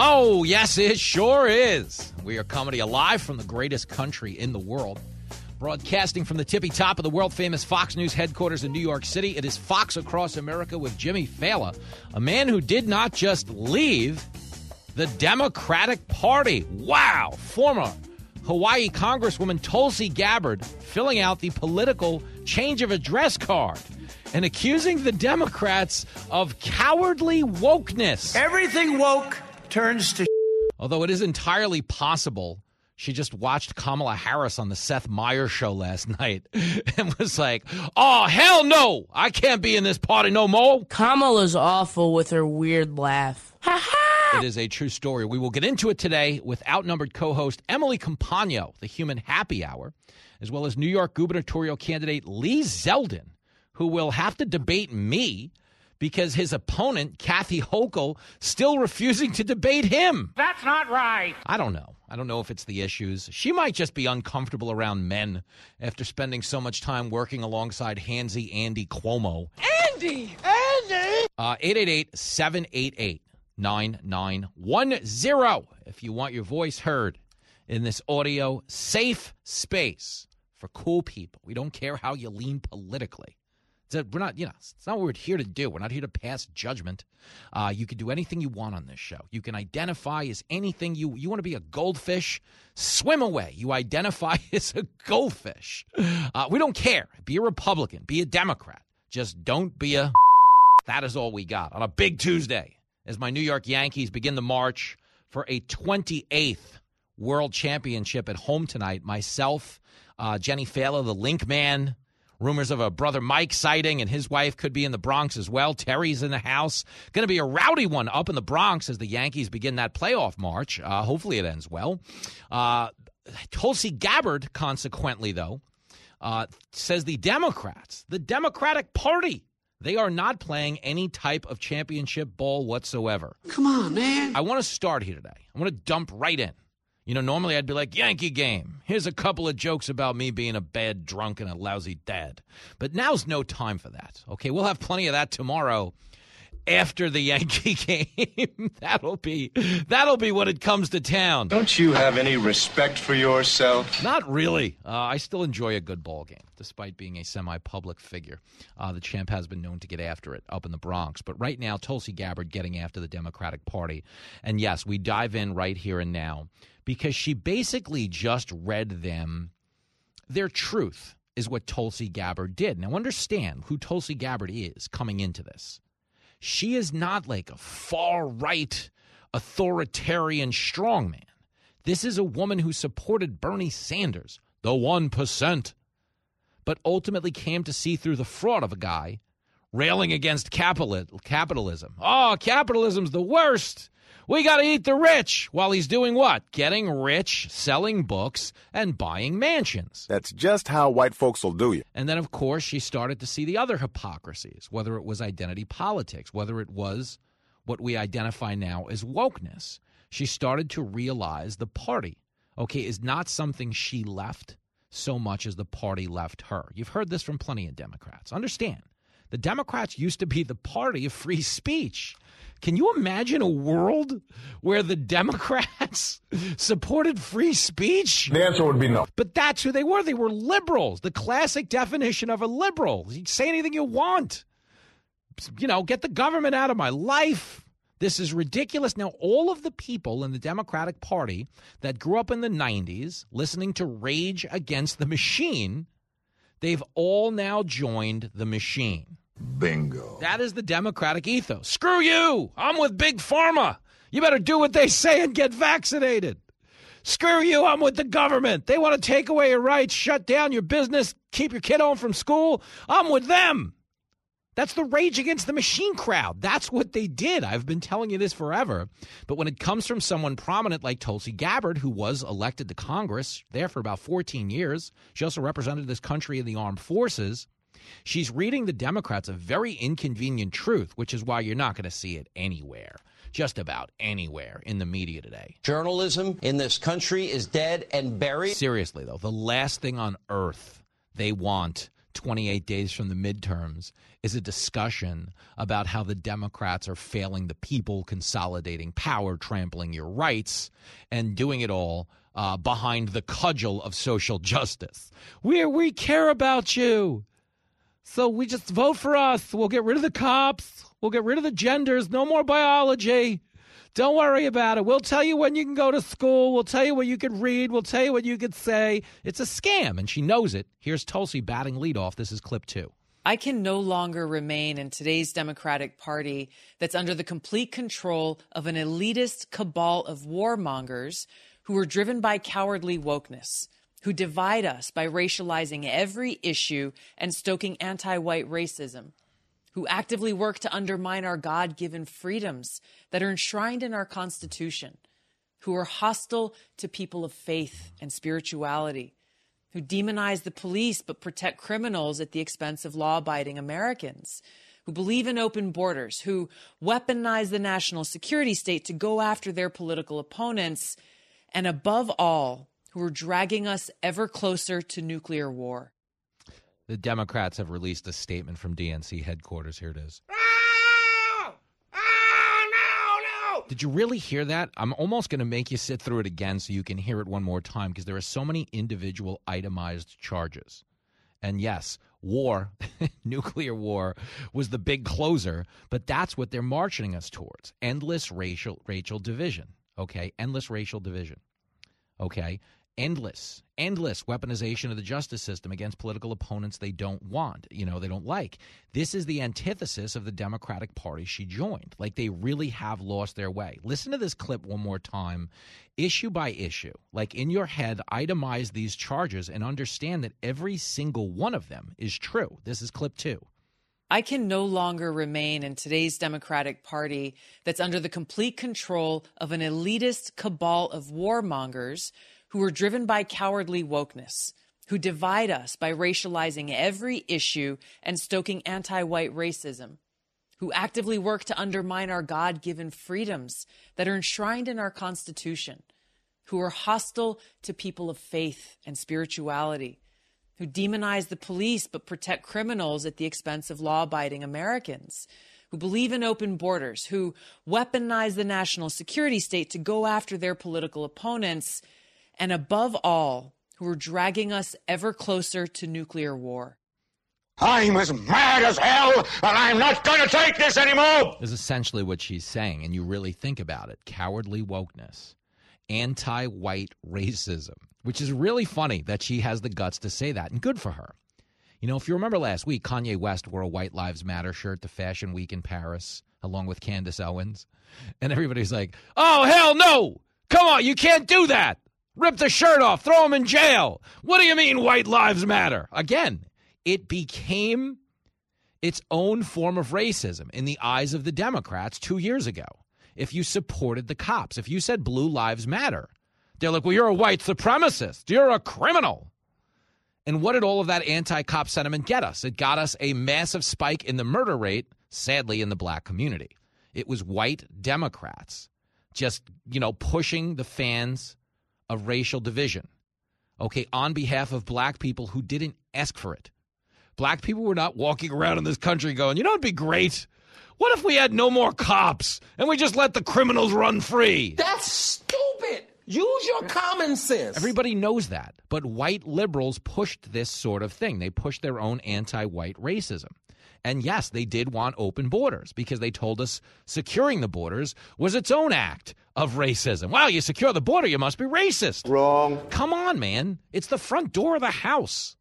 Oh, yes, it sure is. We are comedy alive from the greatest country in the world. Broadcasting from the tippy top of the world famous Fox News headquarters in New York City, it is Fox Across America with Jimmy Failla, a man who did not just leave the Democratic Party. Wow. Former Hawaii Congresswoman Tulsi Gabbard filling out the political change of address card and accusing the Democrats of cowardly wokeness. Everything woke turns to. Although it is entirely possible she just watched Kamala Harris on the Seth Meyers show last night and was like, oh, hell no, I can't be in this party no more. Kamala's awful with her weird laugh. It is a true story. We will get into it today with outnumbered co host Emily Compagno, the human happy hour, as well as New York gubernatorial candidate Lee Zeldin, who will have to debate me because his opponent, Kathy Hochul, still refusing to debate him. That's not right. I don't know. I don't know if it's the issues. She might just be uncomfortable around men after spending so much time working alongside Handsy Andy Cuomo. Andy! Andy! Uh, 888 788 9910 if you want your voice heard in this audio safe space for cool people. We don't care how you lean politically. We're not, you know, it's not what we're here to do. We're not here to pass judgment. Uh, you can do anything you want on this show. You can identify as anything you you want to be a goldfish, swim away. You identify as a goldfish. Uh, we don't care. Be a Republican. Be a Democrat. Just don't be a. That is all we got on a big Tuesday as my New York Yankees begin the march for a 28th World Championship at home tonight. Myself, uh, Jenny Failer, the link man. Rumors of a brother Mike sighting and his wife could be in the Bronx as well. Terry's in the house. Going to be a rowdy one up in the Bronx as the Yankees begin that playoff march. Uh, hopefully it ends well. Uh, Tulsi Gabbard, consequently, though, uh, says the Democrats, the Democratic Party, they are not playing any type of championship ball whatsoever. Come on, man. I want to start here today. I want to dump right in. You know, normally I'd be like, Yankee game. Here's a couple of jokes about me being a bad drunk and a lousy dad. But now's no time for that. Okay, we'll have plenty of that tomorrow after the Yankee game. that'll be that'll be when it comes to town. Don't you have any respect for yourself? Not really. Uh, I still enjoy a good ball game, despite being a semi-public figure. Uh, the champ has been known to get after it up in the Bronx, but right now, Tulsi Gabbard getting after the Democratic Party, and yes, we dive in right here and now because she basically just read them their truth is what Tulsi Gabbard did. Now, understand who Tulsi Gabbard is coming into this. She is not like a far right authoritarian strongman. This is a woman who supported Bernie Sanders, the 1%, but ultimately came to see through the fraud of a guy railing against capitali- capitalism. Oh, capitalism's the worst. We got to eat the rich while he's doing what? Getting rich, selling books, and buying mansions. That's just how white folks will do you. And then, of course, she started to see the other hypocrisies, whether it was identity politics, whether it was what we identify now as wokeness. She started to realize the party, okay, is not something she left so much as the party left her. You've heard this from plenty of Democrats. Understand, the Democrats used to be the party of free speech. Can you imagine a world where the Democrats supported free speech? The answer would be no. But that's who they were. They were liberals, the classic definition of a liberal. You can say anything you want. You know, get the government out of my life. This is ridiculous. Now, all of the people in the Democratic Party that grew up in the 90s listening to Rage Against the Machine, they've all now joined the machine. Bingo. That is the Democratic ethos. Screw you. I'm with Big Pharma. You better do what they say and get vaccinated. Screw you. I'm with the government. They want to take away your rights, shut down your business, keep your kid home from school. I'm with them. That's the Rage Against the Machine crowd. That's what they did. I've been telling you this forever. But when it comes from someone prominent like Tulsi Gabbard, who was elected to Congress there for about 14 years, she also represented this country in the armed forces. She's reading the Democrats a very inconvenient truth, which is why you're not going to see it anywhere just about anywhere in the media today. Journalism in this country is dead and buried. Seriously, though, the last thing on earth they want 28 days from the midterms is a discussion about how the Democrats are failing the people, consolidating power, trampling your rights, and doing it all uh, behind the cudgel of social justice. We we care about you. So we just vote for us. We'll get rid of the cops. We'll get rid of the genders. No more biology. Don't worry about it. We'll tell you when you can go to school. We'll tell you what you can read. We'll tell you what you could say. It's a scam, and she knows it. Here's Tulsi batting leadoff. This is clip two. I can no longer remain in today's Democratic Party that's under the complete control of an elitist cabal of warmongers who are driven by cowardly wokeness who divide us by racializing every issue and stoking anti white racism, who actively work to undermine our God given freedoms that are enshrined in our Constitution, who are hostile to people of faith and spirituality, who demonize the police but protect criminals at the expense of law abiding Americans. Who believe in open borders, who weaponize the national security state to go after their political opponents, and above all, who are dragging us ever closer to nuclear war. The Democrats have released a statement from DNC headquarters. Here it is. Oh, oh, Did you really hear that? I'm almost going to make you sit through it again so you can hear it one more time because there are so many individual itemized charges. And yes, war, nuclear war, was the big closer, but that's what they're marching us towards endless racial, racial division. Okay? Endless racial division. Okay? Endless, endless weaponization of the justice system against political opponents they don't want, you know, they don't like. This is the antithesis of the Democratic Party she joined. Like they really have lost their way. Listen to this clip one more time, issue by issue. Like in your head, itemize these charges and understand that every single one of them is true. This is clip two. I can no longer remain in today's Democratic Party that's under the complete control of an elitist cabal of warmongers who are driven by cowardly wokeness, who divide us by racializing every issue and stoking anti white racism, who actively work to undermine our God given freedoms that are enshrined in our Constitution, who are hostile to people of faith and spirituality, who demonize the police but protect criminals at the expense of law abiding Americans who believe in open borders, who weaponize the national security state to go after their political opponents, and above all, who are dragging us ever closer to nuclear war. I'm as mad as hell, and I'm not going to take this anymore. Is essentially what she's saying, and you really think about it: cowardly wokeness, anti-white racism, which is really funny that she has the guts to say that, and good for her. You know, if you remember last week, Kanye West wore a White Lives Matter shirt to Fashion Week in Paris, along with Candace Owens, and everybody's like, "Oh hell no! Come on, you can't do that." Rip the shirt off, throw him in jail. What do you mean white lives matter? Again, it became its own form of racism in the eyes of the Democrats two years ago. If you supported the cops, if you said blue lives matter, they're like, well, you're a white supremacist. You're a criminal. And what did all of that anti cop sentiment get us? It got us a massive spike in the murder rate, sadly, in the black community. It was white Democrats just, you know, pushing the fans of racial division, okay, on behalf of black people who didn't ask for it. Black people were not walking around in this country going, you know, it'd be great. What if we had no more cops and we just let the criminals run free? That's stupid. Use your common sense. Everybody knows that. But white liberals pushed this sort of thing. They pushed their own anti white racism. And yes, they did want open borders because they told us securing the borders was its own act of racism. Wow, you secure the border, you must be racist. Wrong. Come on, man. It's the front door of the house.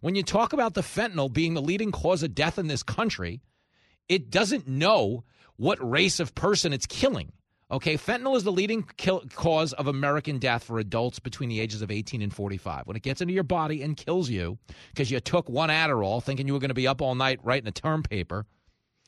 When you talk about the fentanyl being the leading cause of death in this country, it doesn't know what race of person it's killing. Okay, fentanyl is the leading kill- cause of American death for adults between the ages of 18 and 45. When it gets into your body and kills you because you took one Adderall thinking you were going to be up all night writing a term paper,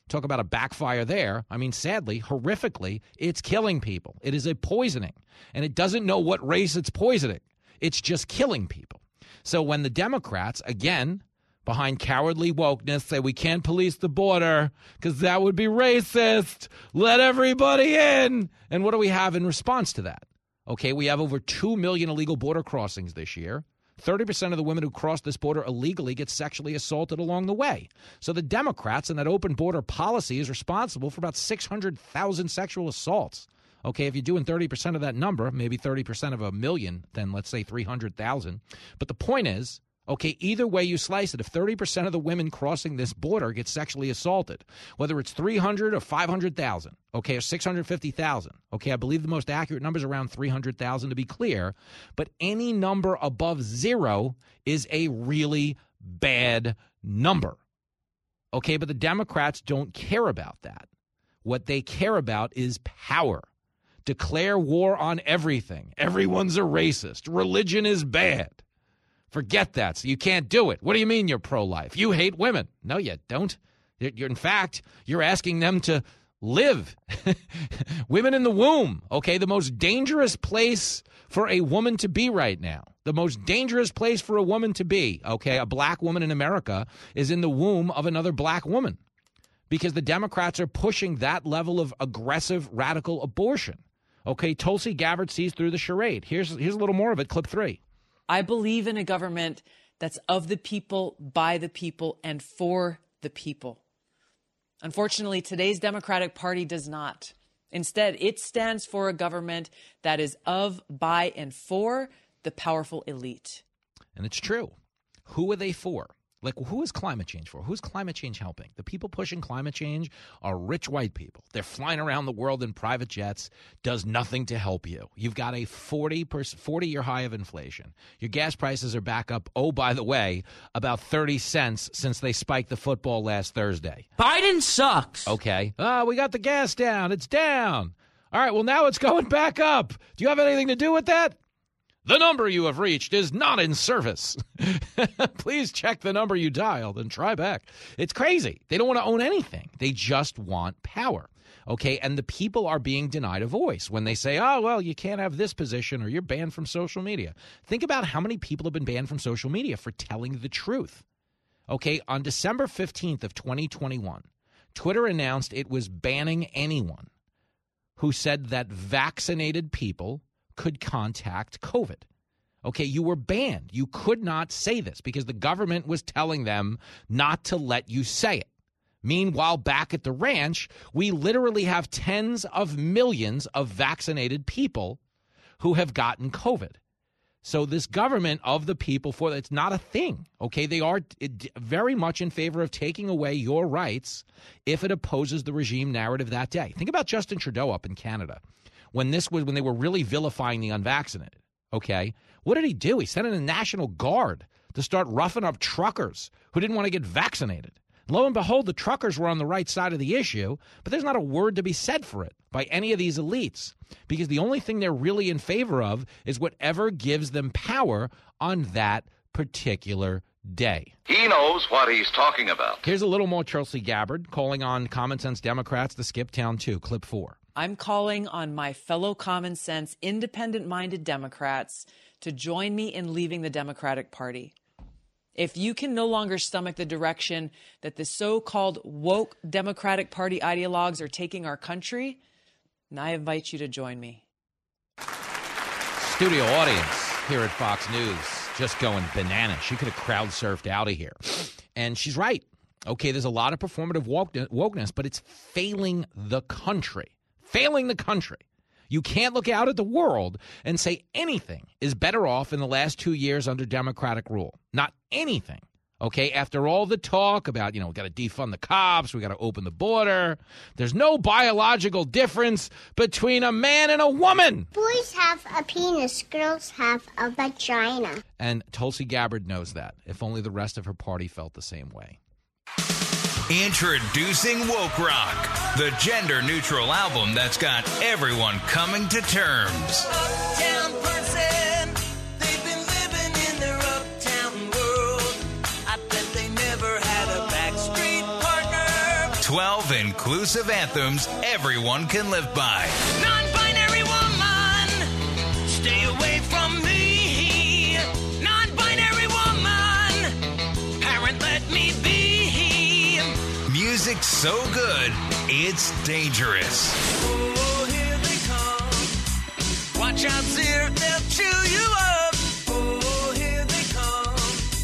talk about a backfire there. I mean, sadly, horrifically, it's killing people. It is a poisoning, and it doesn't know what race it's poisoning. It's just killing people. So when the Democrats, again, behind cowardly wokeness say we can't police the border because that would be racist. Let everybody in. And what do we have in response to that? Okay, we have over 2 million illegal border crossings this year. 30% of the women who cross this border illegally get sexually assaulted along the way. So the Democrats and that open border policy is responsible for about 600,000 sexual assaults. Okay, if you're doing 30% of that number, maybe 30% of a million, then let's say 300,000. But the point is, Okay, either way you slice it, if 30% of the women crossing this border get sexually assaulted, whether it's 300 or 500,000, okay, or 650,000, okay, I believe the most accurate number is around 300,000 to be clear, but any number above zero is a really bad number. Okay, but the Democrats don't care about that. What they care about is power. Declare war on everything. Everyone's a racist. Religion is bad. Forget that. So you can't do it. What do you mean you're pro life? You hate women. No, you don't. You're, in fact, you're asking them to live. women in the womb, okay? The most dangerous place for a woman to be right now. The most dangerous place for a woman to be, okay? A black woman in America is in the womb of another black woman because the Democrats are pushing that level of aggressive, radical abortion. Okay, Tulsi Gabbard sees through the charade. Here's, here's a little more of it, clip three. I believe in a government that's of the people, by the people, and for the people. Unfortunately, today's Democratic Party does not. Instead, it stands for a government that is of, by, and for the powerful elite. And it's true. Who are they for? Like, who is climate change for? Who's climate change helping? The people pushing climate change are rich white people. They're flying around the world in private jets, does nothing to help you. You've got a 40, 40 year high of inflation. Your gas prices are back up, oh, by the way, about 30 cents since they spiked the football last Thursday. Biden sucks. Okay. Oh, we got the gas down. It's down. All right, well, now it's going back up. Do you have anything to do with that? The number you have reached is not in service. Please check the number you dialed and try back. It's crazy. They don't want to own anything, they just want power. Okay, and the people are being denied a voice when they say, oh, well, you can't have this position or you're banned from social media. Think about how many people have been banned from social media for telling the truth. Okay, on December 15th of 2021, Twitter announced it was banning anyone who said that vaccinated people could contact COVID. Okay, you were banned. You could not say this because the government was telling them not to let you say it. Meanwhile, back at the ranch, we literally have tens of millions of vaccinated people who have gotten COVID. So this government of the people for it's not a thing. Okay, they are very much in favor of taking away your rights if it opposes the regime narrative that day. Think about Justin Trudeau up in Canada when this was when they were really vilifying the unvaccinated. Okay, what did he do? He sent in a National Guard to start roughing up truckers who didn't want to get vaccinated. Lo and behold, the truckers were on the right side of the issue, but there's not a word to be said for it by any of these elites because the only thing they're really in favor of is whatever gives them power on that particular day. He knows what he's talking about. Here's a little more Tulsi Gabbard calling on common sense Democrats to skip town too. Clip four. I'm calling on my fellow common sense, independent minded Democrats to join me in leaving the Democratic Party. If you can no longer stomach the direction that the so called woke Democratic Party ideologues are taking our country, I invite you to join me. Studio audience here at Fox News just going bananas. She could have crowd surfed out of here. And she's right. Okay, there's a lot of performative wokeness, but it's failing the country failing the country. You can't look out at the world and say anything is better off in the last two years under Democratic rule. Not anything. Okay, after all the talk about, you know, we got to defund the cops, we got to open the border, there's no biological difference between a man and a woman. Boys have a penis, girls have a vagina. And Tulsi Gabbard knows that, if only the rest of her party felt the same way. Introducing Woke Rock, the gender neutral album that's got everyone coming to terms. Uptown person, they've been living in their uptown world. I bet they never had a backstreet partner. 12 inclusive anthems everyone can live by. Music so good, it's dangerous. Oh, here they come. Watch out, Zir, they'll chew you up. Oh, here they come.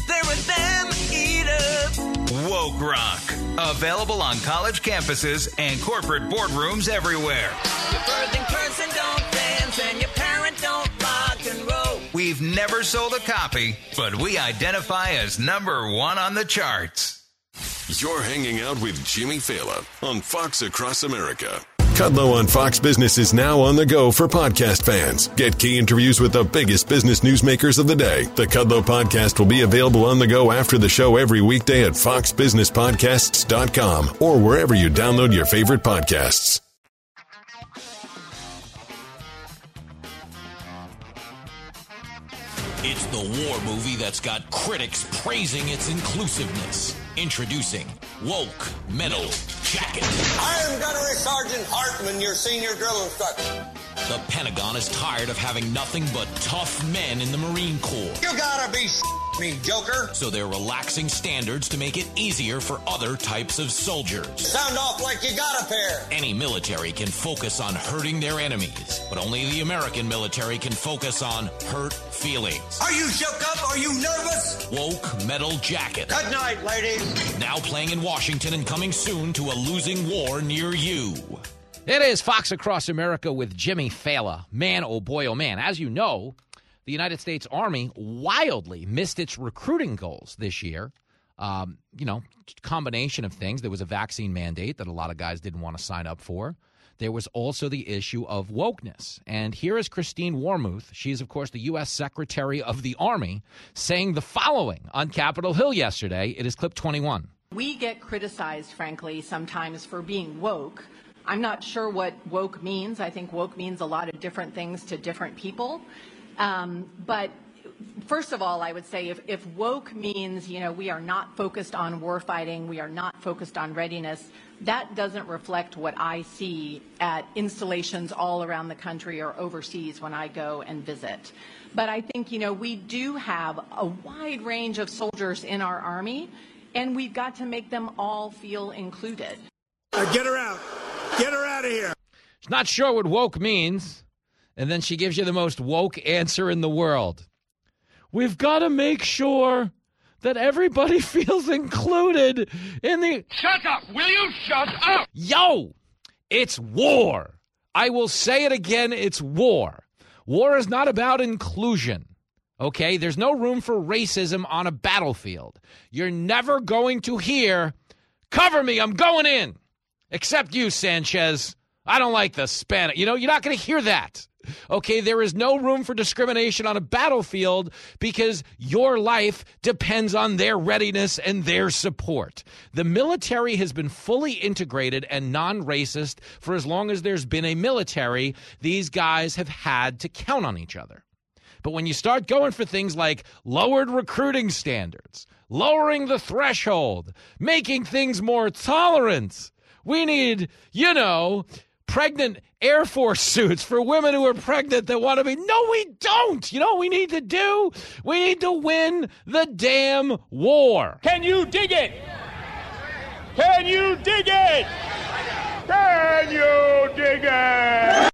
They're a them eater. Woke Rock. Available on college campuses and corporate boardrooms everywhere. Your birthing person don't dance and your parent don't rock and roll. We've never sold a copy, but we identify as number one on the charts. You're hanging out with Jimmy Failla on Fox Across America. Kudlow on Fox Business is now on the go for podcast fans. Get key interviews with the biggest business newsmakers of the day. The Kudlow podcast will be available on the go after the show every weekday at foxbusinesspodcasts.com or wherever you download your favorite podcasts. It's the war movie that's got critics praising its inclusiveness. Introducing Woke Metal Jacket. I am Gunnery Sergeant Hartman, your senior drill instructor. The Pentagon is tired of having nothing but tough men in the Marine Corps. You gotta be me, Joker. So they're relaxing standards to make it easier for other types of soldiers. Sound off like you got a pair. Any military can focus on hurting their enemies, but only the American military can focus on hurt feelings. Are you shook up? Are you nervous? Woke Metal Jacket. Good night, ladies. Now playing in Washington and coming soon to a losing war near you. It is Fox Across America with Jimmy Failla. Man, oh boy, oh man. As you know, the United States Army wildly missed its recruiting goals this year. Um, you know, combination of things. There was a vaccine mandate that a lot of guys didn't want to sign up for. There was also the issue of wokeness. And here is Christine Wormuth. She's, of course, the U.S. Secretary of the Army, saying the following on Capitol Hill yesterday. It is clip 21. We get criticized, frankly, sometimes for being woke. I'm not sure what woke means. I think woke means a lot of different things to different people. Um, but first of all, I would say if, if, woke means, you know, we are not focused on warfighting, we are not focused on readiness, that doesn't reflect what I see at installations all around the country or overseas when I go and visit. But I think, you know, we do have a wide range of soldiers in our Army, and we've got to make them all feel included. Uh, get her out. Get her out of here. She's not sure what woke means. And then she gives you the most woke answer in the world. We've got to make sure that everybody feels included in the. Shut up! Will you shut up? Yo! It's war. I will say it again it's war. War is not about inclusion. Okay? There's no room for racism on a battlefield. You're never going to hear, cover me, I'm going in. Except you, Sanchez. I don't like the Spanish. You know, you're not going to hear that. Okay, there is no room for discrimination on a battlefield because your life depends on their readiness and their support. The military has been fully integrated and non racist for as long as there's been a military. These guys have had to count on each other. But when you start going for things like lowered recruiting standards, lowering the threshold, making things more tolerant, we need, you know, pregnant Air Force suits for women who are pregnant that want to be. No, we don't. You know what we need to do? We need to win the damn war. Can you dig it? Can you dig it? Can you dig it?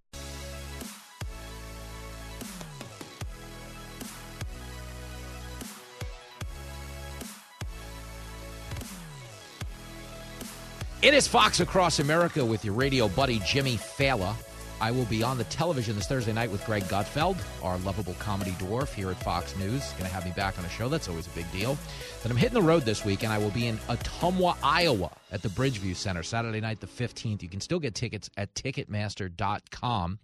It is Fox Across America with your radio buddy Jimmy Failla. I will be on the television this Thursday night with Greg Gutfeld, our lovable comedy dwarf here at Fox News. Going to have me back on a show. That's always a big deal. Then I'm hitting the road this week, and I will be in Ottumwa, Iowa at the Bridgeview Center Saturday night, the 15th. You can still get tickets at Ticketmaster.com.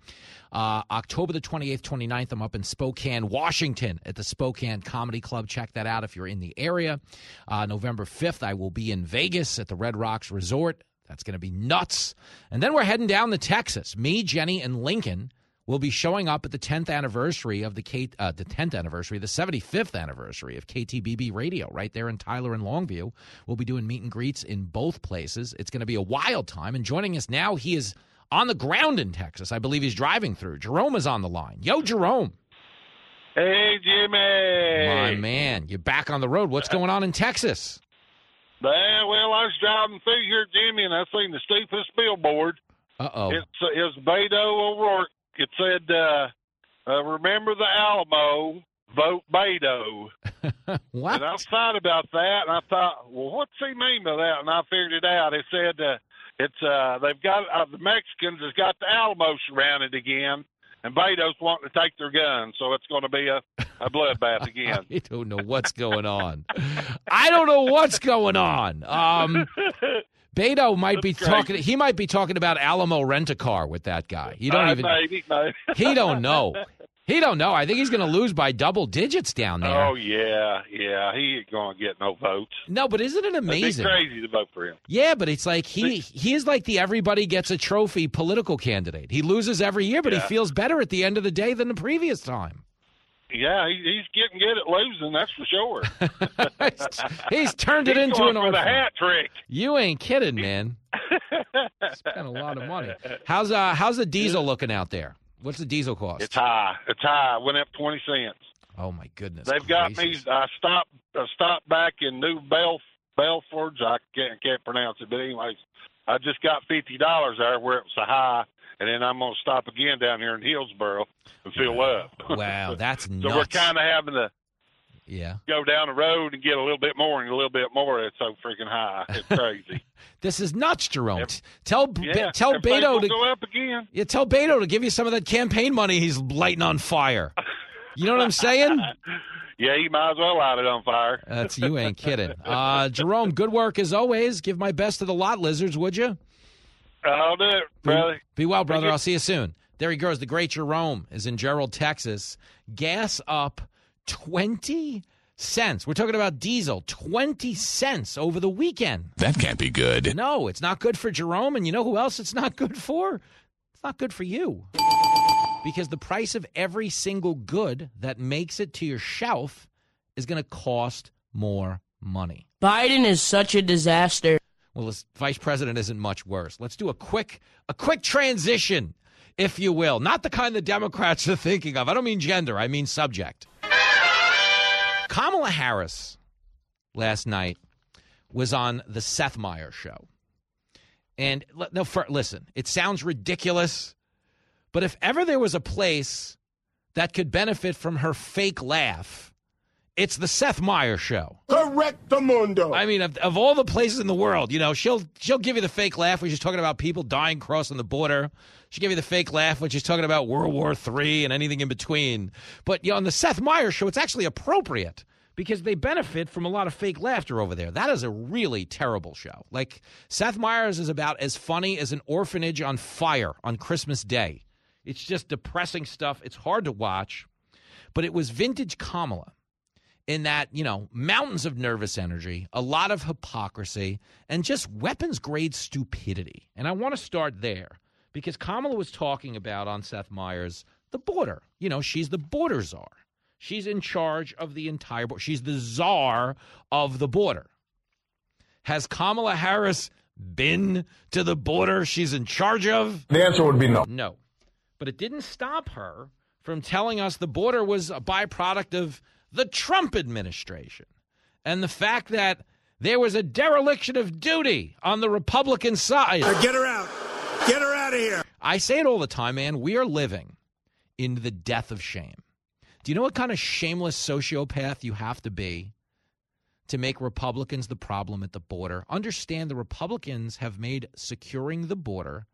Uh, October the 28th, 29th, I'm up in Spokane, Washington at the Spokane Comedy Club. Check that out if you're in the area. Uh, November 5th, I will be in Vegas at the Red Rocks Resort. That's going to be nuts. And then we're heading down to Texas. Me, Jenny, and Lincoln will be showing up at the 10th anniversary of the K, uh, the 10th anniversary, the 75th anniversary of KTBB Radio, right there in Tyler and Longview. We'll be doing meet and greets in both places. It's going to be a wild time. And joining us now, he is on the ground in Texas. I believe he's driving through. Jerome is on the line. Yo, Jerome. Hey, Jimmy. My man, you're back on the road. What's going on in Texas? Yeah, well, I was driving through here, Jimmy, and I seen the stupidest billboard. Uh oh. It's uh, it's Beto O'Rourke. It said, uh, uh, "Remember the Alamo, vote Beto." what? And I thought about that, and I thought, well, what's he mean by that? And I figured it out. It said, uh, "It's uh, they've got uh, the Mexicans has got the Alamo surrounded again." And Beto's wanting to take their guns, so it's going to be a, a bloodbath again. I don't know what's going on. I don't know what's going on. Um, Beto might be That's talking. He might be talking about Alamo rent a car with that guy. You don't Uh, even. maybe, no. He don't know. He don't know. I think he's going to lose by double digits down there. Oh yeah, yeah. He ain't going to get no votes. No, but isn't it amazing? crazy to vote for him. Yeah, but it's like he he is like the everybody gets a trophy political candidate. He loses every year, but Yeah. he feels better at the end of the day than the previous time. Yeah, he, he's getting good at losing. That's for sure. He's turned it He's into going an for the hat trick. You ain't kidding, man. Spent a lot of money. How's uh how's the diesel looking out there? What's the diesel cost? It's high. It's high. Went up twenty cents. Oh my goodness. They've got me. I stopped. I stopped back in New Belf Belfords. I can't can't pronounce it, but anyways, I just got fifty dollars there where it was a high, and then I'm gonna stop again down here in Hillsboro and fill up. Wow, that's so nuts. we're kind of having to Yeah. go down the road and get a little bit more and a little bit more. It's so freaking high. It's crazy. This is nuts, Jerome. Tell Be- yeah. tell Beto gonna go up again. yeah, tell Beto to give you some of that campaign money he's lighting on fire. You know what I'm saying? Yeah, you might as well light it on fire. That's you ain't kidding. Uh, Jerome, good work as always. Give my best to the lot lizards, would you? I'll do it, brother. Be well, brother. I'll see you soon. There he goes. The great Jerome is in Gerald, Texas. Gas up 20 cents. We're talking about diesel, 20 cents over the weekend. That can't be good. No, it's not good for Jerome. And you know who else it's not good for? It's not good for you. Because the price of every single good that makes it to your shelf is going to cost more money. Biden is such a disaster. Well, this vice president isn't much worse. Let's do a quick a quick transition, if you will. Not the kind the Democrats are thinking of. I don't mean gender, I mean subject. Kamala Harris last night was on the Seth Meyers show. And no, for, listen, it sounds ridiculous, but if ever there was a place that could benefit from her fake laugh, it's the Seth Meyers show. Correct the mundo. I mean, of, of all the places in the world, you know, she'll she'll give you the fake laugh when she's talking about people dying crossing the border. She'll give you the fake laugh when she's talking about World War III and anything in between. But you know, on the Seth Meyers show, it's actually appropriate because they benefit from a lot of fake laughter over there. That is a really terrible show. Like Seth Meyers is about as funny as an orphanage on fire on Christmas Day. It's just depressing stuff. It's hard to watch, but it was vintage Kamala in that, you know, mountains of nervous energy, a lot of hypocrisy, and just weapons grade stupidity. And I want to start there because Kamala was talking about on Seth Meyers the border. You know, she's the border czar. She's in charge of the entire border. She's the czar of the border. Has Kamala Harris been to the border she's in charge of? The answer would be no. No. But it didn't stop her from telling us the border was a byproduct of the Trump administration and the fact that there was a dereliction of duty on the Republican side. Now get her out. Get her out of here. I say it all the time, man. We are living in the death of shame. Do you know what kind of shameless sociopath you have to be to make Republicans the problem at the border? Understand the Republicans have made securing the border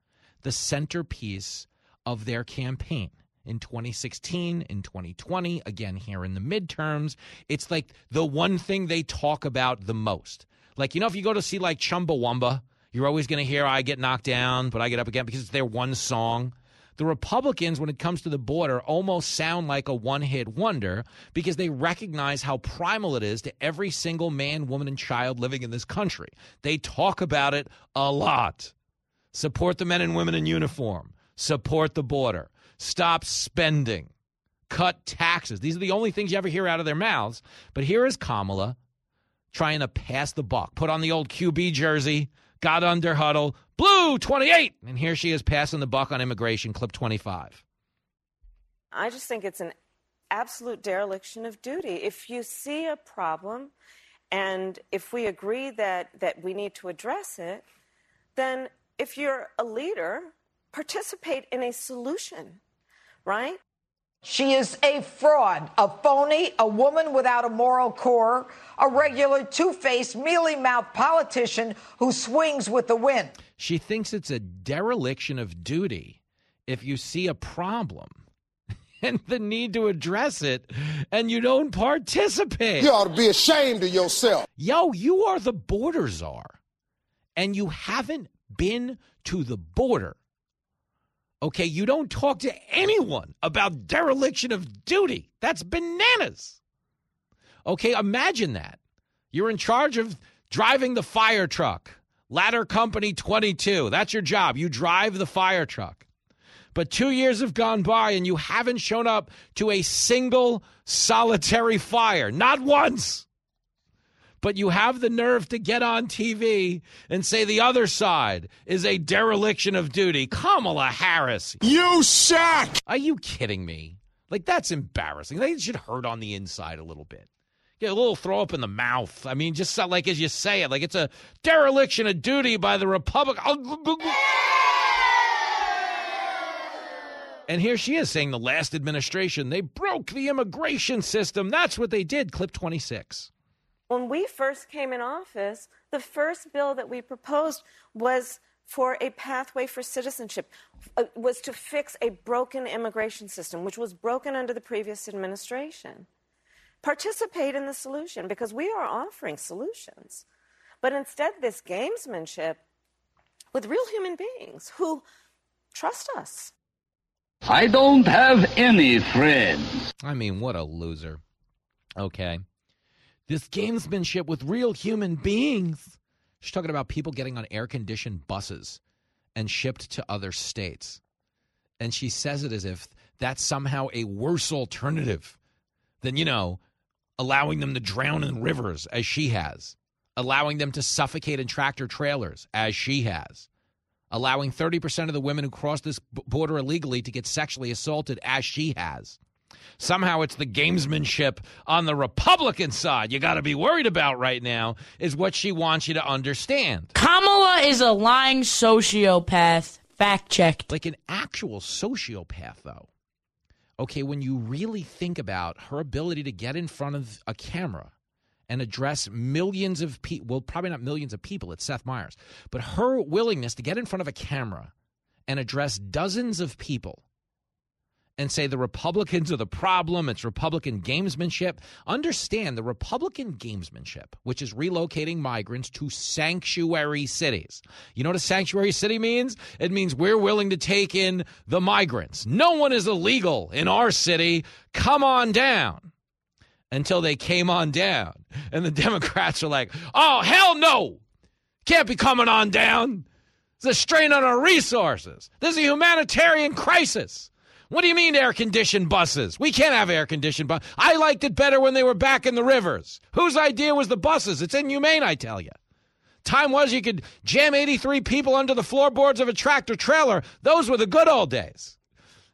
the centerpiece of their campaign in 2016, in 2020, again here in the midterms. It's like the one thing they talk about the most. Like, you know, if you go to see like Chumbawamba, you're always going to hear I get knocked down, but I get up again because it's their one song. The Republicans, when it comes to the border, almost sound like a one hit wonder because they recognize how primal it is to every single man, woman, and child living in this country. They talk about it a lot. Support the men and women in uniform, support the border, stop spending, cut taxes. These are the only things you ever hear out of their mouths. But here is Kamala trying to pass the buck, put on the old QB jersey, got under huddle, blue 28. And here she is passing the buck on immigration, clip 25. I just think it's an absolute dereliction of duty. If you see a problem and if we agree that, that we need to address it, then if you're a leader, participate in a solution, right? She is a fraud, a phony, a woman without a moral core, a regular two faced, mealy mouthed politician who swings with the wind. She thinks it's a dereliction of duty if you see a problem and the need to address it and you don't participate. You ought to be ashamed of yourself. Yo, you are the border czar and you haven't been to the border. Okay, you don't talk to anyone about dereliction of duty. That's bananas. Okay, imagine that. You're in charge of driving the fire truck, Ladder Company 22. That's your job. You drive the fire truck. But two years have gone by and you haven't shown up to a single solitary fire, not once but you have the nerve to get on TV and say the other side is a dereliction of duty. Kamala Harris. You suck! Are you kidding me? Like, that's embarrassing. They should hurt on the inside a little bit. Get a little throw up in the mouth. I mean, just like as you say it, like it's a dereliction of duty by the Republic. Oh, and here she is saying the last administration, they broke the immigration system. That's what they did. Clip 26. When we first came in office, the first bill that we proposed was for a pathway for citizenship, uh, was to fix a broken immigration system, which was broken under the previous administration. Participate in the solution because we are offering solutions. But instead, this gamesmanship with real human beings who trust us. I don't have any friends. I mean, what a loser. Okay. This gamesmanship with real human beings. She's talking about people getting on air conditioned buses and shipped to other states. And she says it as if that's somehow a worse alternative than, you know, allowing them to drown in rivers as she has, allowing them to suffocate in tractor trailers as she has, allowing 30% of the women who cross this border illegally to get sexually assaulted as she has. Somehow it's the gamesmanship on the Republican side you got to be worried about right now, is what she wants you to understand. Kamala is a lying sociopath. Fact checked. Like an actual sociopath, though. Okay, when you really think about her ability to get in front of a camera and address millions of people, well, probably not millions of people, it's Seth Meyers, but her willingness to get in front of a camera and address dozens of people and say the Republicans are the problem, it's Republican gamesmanship. Understand the Republican gamesmanship, which is relocating migrants to sanctuary cities. You know what a sanctuary city means? It means we're willing to take in the migrants. No one is illegal in our city. Come on down. Until they came on down. And the Democrats are like, oh, hell no. Can't be coming on down. It's a strain on our resources. This is a humanitarian crisis. What do you mean air conditioned buses? We can't have air conditioned buses. I liked it better when they were back in the rivers. Whose idea was the buses? It's inhumane, I tell you. Time was you could jam 83 people under the floorboards of a tractor trailer. Those were the good old days.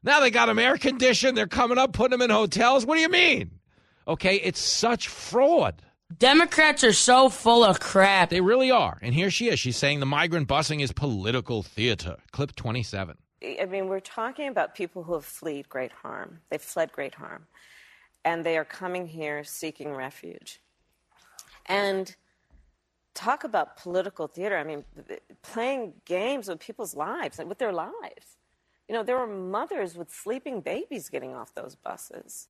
Now they got them air conditioned. They're coming up, putting them in hotels. What do you mean? Okay, it's such fraud. Democrats are so full of crap. They really are. And here she is. She's saying the migrant busing is political theater. Clip 27. I mean, we're talking about people who have fled great harm. They've fled great harm. And they are coming here seeking refuge. And talk about political theater. I mean, playing games with people's lives, with their lives. You know, there were mothers with sleeping babies getting off those buses.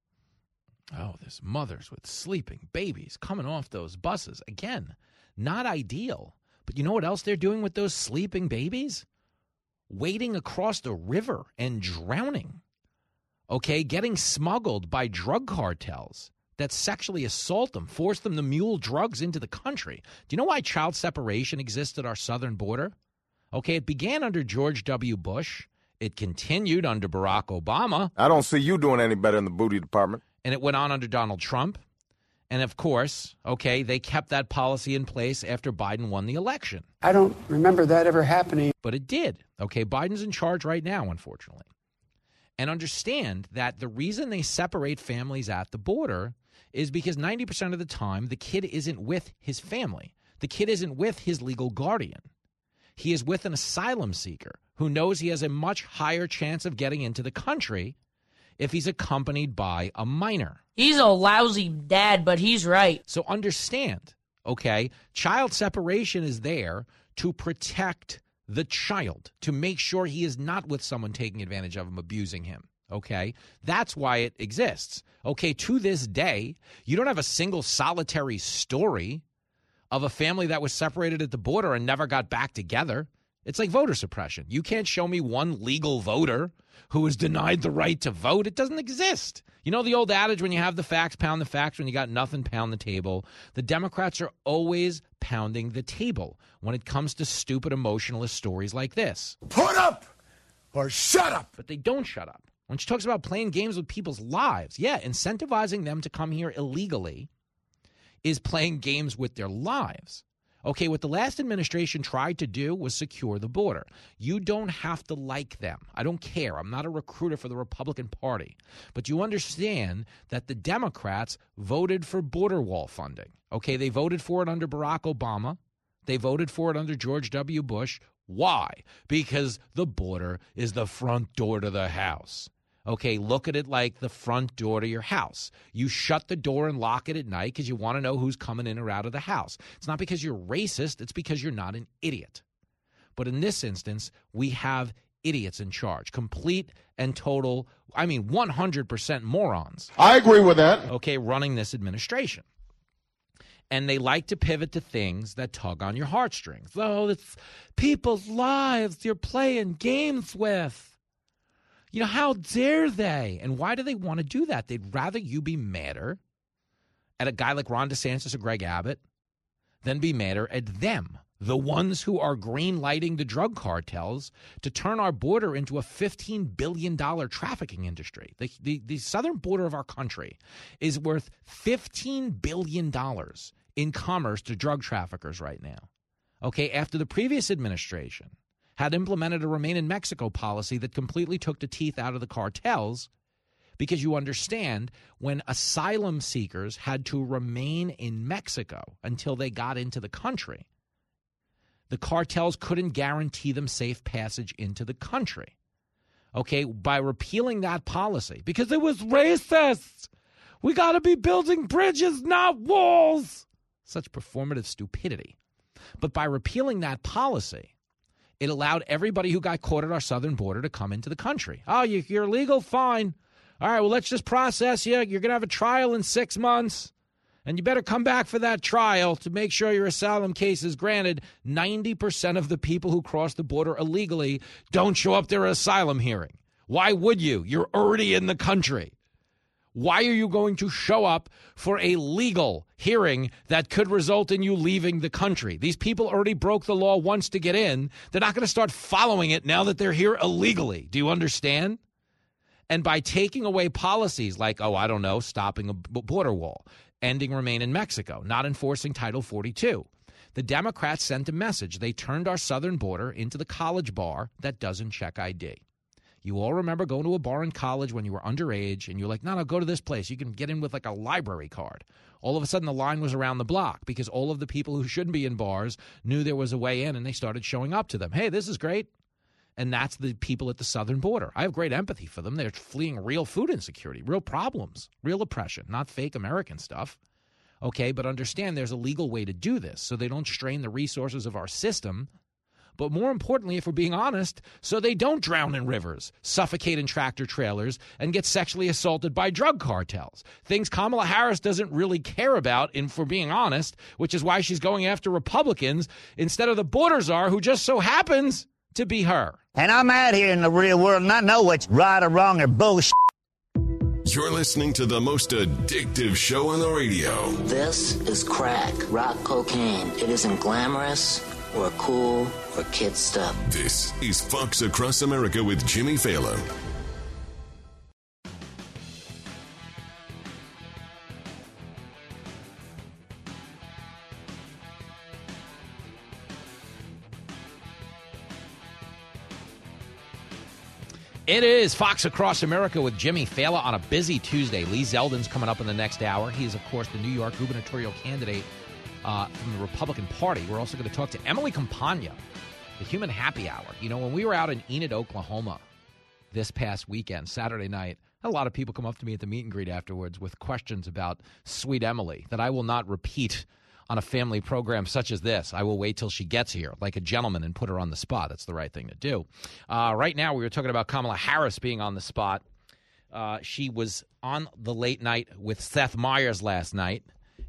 Oh, there's mothers with sleeping babies coming off those buses. Again, not ideal. But you know what else they're doing with those sleeping babies? Wading across the river and drowning. Okay, getting smuggled by drug cartels that sexually assault them, force them to mule drugs into the country. Do you know why child separation exists at our southern border? Okay, it began under George W. Bush. It continued under Barack Obama. I don't see you doing any better in the booty department. And it went on under Donald Trump. And of course, okay, they kept that policy in place after Biden won the election. I don't remember that ever happening. But it did. Okay, Biden's in charge right now, unfortunately. And understand that the reason they separate families at the border is because 90% of the time the kid isn't with his family. The kid isn't with his legal guardian. He is with an asylum seeker who knows he has a much higher chance of getting into the country if he's accompanied by a minor. He's a lousy dad, but he's right. So understand, okay? Child separation is there to protect the child, to make sure he is not with someone taking advantage of him, abusing him. Okay? That's why it exists. Okay, to this day, you don't have a single solitary story of a family that was separated at the border and never got back together. It's like voter suppression. You can't show me one legal voter who was denied the right to vote. It doesn't exist. You know the old adage when you have the facts, pound the facts. When you got nothing, pound the table. The Democrats are always pounding the table when it comes to stupid emotionalist stories like this. Put up or shut up. But they don't shut up. When she talks about playing games with people's lives, yeah, incentivizing them to come here illegally is playing games with their lives. Okay, what the last administration tried to do was secure the border. You don't have to like them. I don't care. I'm not a recruiter for the Republican Party. But you understand that the Democrats voted for border wall funding. Okay, they voted for it under Barack Obama, they voted for it under George W. Bush. Why? Because the border is the front door to the house. Okay, look at it like the front door to your house. You shut the door and lock it at night because you want to know who's coming in or out of the house. It's not because you're racist, it's because you're not an idiot. But in this instance, we have idiots in charge, complete and total, I mean, 100% morons. I agree with that. Okay, running this administration. And they like to pivot to things that tug on your heartstrings. Oh, it's people's lives you're playing games with. You know, how dare they? And why do they want to do that? They'd rather you be madder at a guy like Ron DeSantis or Greg Abbott than be madder at them, the ones who are green lighting the drug cartels to turn our border into a $15 billion trafficking industry. The, the, the southern border of our country is worth $15 billion in commerce to drug traffickers right now. Okay, after the previous administration had implemented a remain in Mexico policy that completely took the teeth out of the cartels because you understand when asylum seekers had to remain in Mexico until they got into the country, the cartels couldn't guarantee them safe passage into the country. Okay, by repealing that policy, because it was racist. We got to be building bridges, not walls. Such performative stupidity. But by repealing that policy, it allowed everybody who got caught at our southern border to come into the country. Oh, you, you're legal? Fine. All right, well, let's just process you. You're going to have a trial in six months. And you better come back for that trial to make sure your asylum case is granted. 90% of the people who cross the border illegally don't show up their asylum hearing. Why would you? You're already in the country. Why are you going to show up for a legal hearing that could result in you leaving the country? These people already broke the law once to get in. They're not going to start following it now that they're here illegally. Do you understand? And by taking away policies like, oh, I don't know, stopping a border wall, ending remain in Mexico, not enforcing Title 42, the Democrats sent a message. They turned our southern border into the college bar that doesn't check ID. You all remember going to a bar in college when you were underage and you're like, no, no, go to this place. You can get in with like a library card. All of a sudden, the line was around the block because all of the people who shouldn't be in bars knew there was a way in and they started showing up to them. Hey, this is great. And that's the people at the southern border. I have great empathy for them. They're fleeing real food insecurity, real problems, real oppression, not fake American stuff. Okay, but understand there's a legal way to do this so they don't strain the resources of our system but more importantly, if we're being honest, so they don't drown in rivers, suffocate in tractor trailers, and get sexually assaulted by drug cartels. Things Kamala Harris doesn't really care about, if we're being honest, which is why she's going after Republicans instead of the border czar who just so happens to be her. And I'm out here in the real world and I know what's right or wrong or bullshit. You're listening to the most addictive show on the radio. This is crack, rock cocaine. It isn't glamorous or cool or kid stuff. This is Fox Across America with Jimmy Failla. It is Fox Across America with Jimmy Failla on a busy Tuesday. Lee Zeldin's coming up in the next hour. He is, of course, the New York gubernatorial candidate uh, from the Republican Party. We're also going to talk to Emily Compagno, the Human Happy Hour. You know, when we were out in Enid, Oklahoma this past weekend, Saturday night, a lot of people come up to me at the meet and greet afterwards with questions about Sweet Emily that I will not repeat on a family program such as this. I will wait till she gets here, like a gentleman, and put her on the spot. That's the right thing to do. Uh, right now, we were talking about Kamala Harris being on the spot. Uh, she was on the late night with Seth Meyers last night.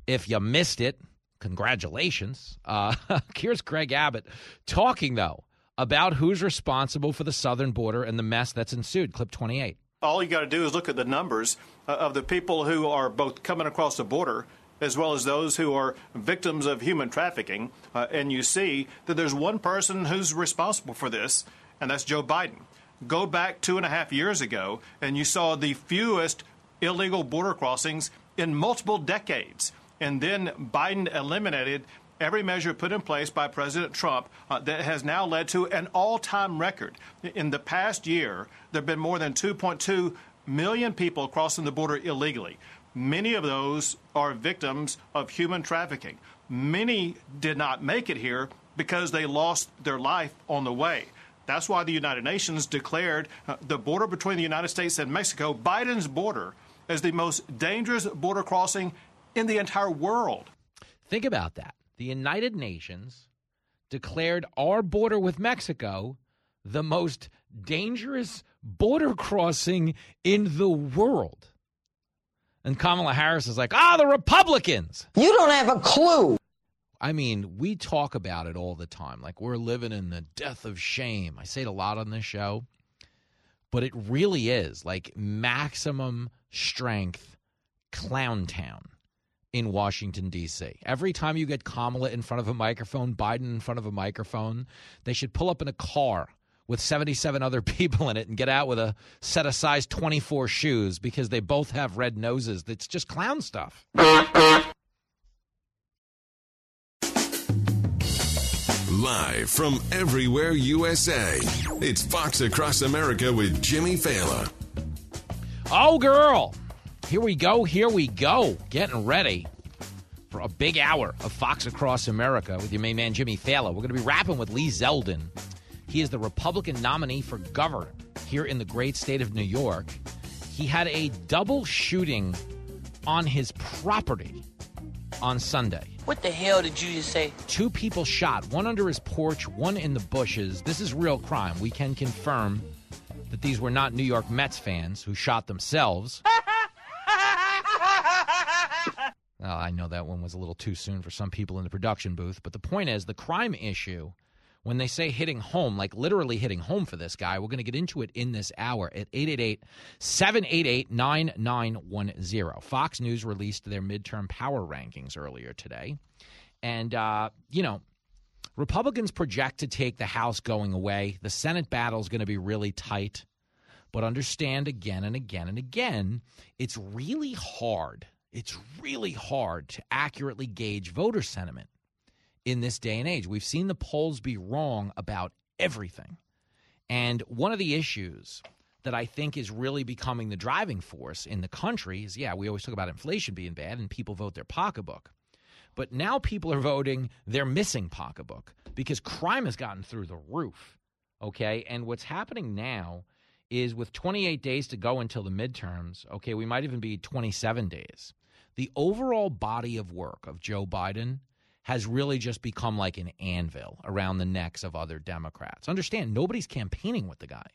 If you missed it, congratulations. Uh, here's Greg Abbott talking, though, about who's responsible for the southern border and the mess that's ensued. Clip 28. All you got to do is look at the numbers uh, of the people who are both coming across the border as well as those who are victims of human trafficking, uh, and you see that there's one person who's responsible for this, and that's Joe Biden. Go back two and a half years ago, and you saw the fewest illegal border crossings in multiple decades. And then Biden eliminated every measure put in place by President Trump uh, that has now led to an all time record. In the past year, there have been more than 2.2 million people crossing the border illegally. Many of those are victims of human trafficking. Many did not make it here because they lost their life on the way. That's why the United Nations declared uh, the border between the United States and Mexico, Biden's border, as the most dangerous border crossing in the entire world. Think about that. The United Nations declared our border with Mexico the most dangerous border crossing in the world. And Kamala Harris is like, ah, the Republicans. You don't have a clue. I mean, we talk about it all the time. Like we're living in the death of shame. I say it a lot on this show, but it really is like maximum strength clown town in Washington, D.C. Every time you get Kamala in front of a microphone, Biden in front of a microphone, they should pull up in a car with 77 other people in it and get out with a set of size 24 shoes because they both have red noses. It's just clown stuff. Live from everywhere USA, it's Fox Across America with Jimmy Failla. Oh, girl. Here we go. Here we go. Getting ready for a big hour of Fox Across America with your main man, Jimmy Failla. We're going to be rapping with Lee Zeldin. He is the Republican nominee for governor here in the great state of New York. He had a double shooting on his property on Sunday. What the hell did you just say? Two people shot, one under his porch, one in the bushes. This is real crime. We can confirm that these were not New York Mets fans who shot themselves. Well, I know that one was a little too soon for some people in the production booth, but the point is the crime issue, when they say hitting home, like literally hitting home for this guy, we're going to get into it in this hour at 888 788 9910. Fox News released their midterm power rankings earlier today. And, uh, you know, Republicans project to take the House going away. The Senate battle is going to be really tight. But understand again and again and again, it's really hard. It's really hard to accurately gauge voter sentiment in this day and age. We've seen the polls be wrong about everything. And one of the issues that I think is really becoming the driving force in the country is yeah, we always talk about inflation being bad and people vote their pocketbook. But now people are voting their missing pocketbook because crime has gotten through the roof. Okay. And what's happening now is with 28 days to go until the midterms, okay, we might even be 27 days. The overall body of work of Joe Biden has really just become like an anvil around the necks of other Democrats. Understand, nobody's campaigning with the guy.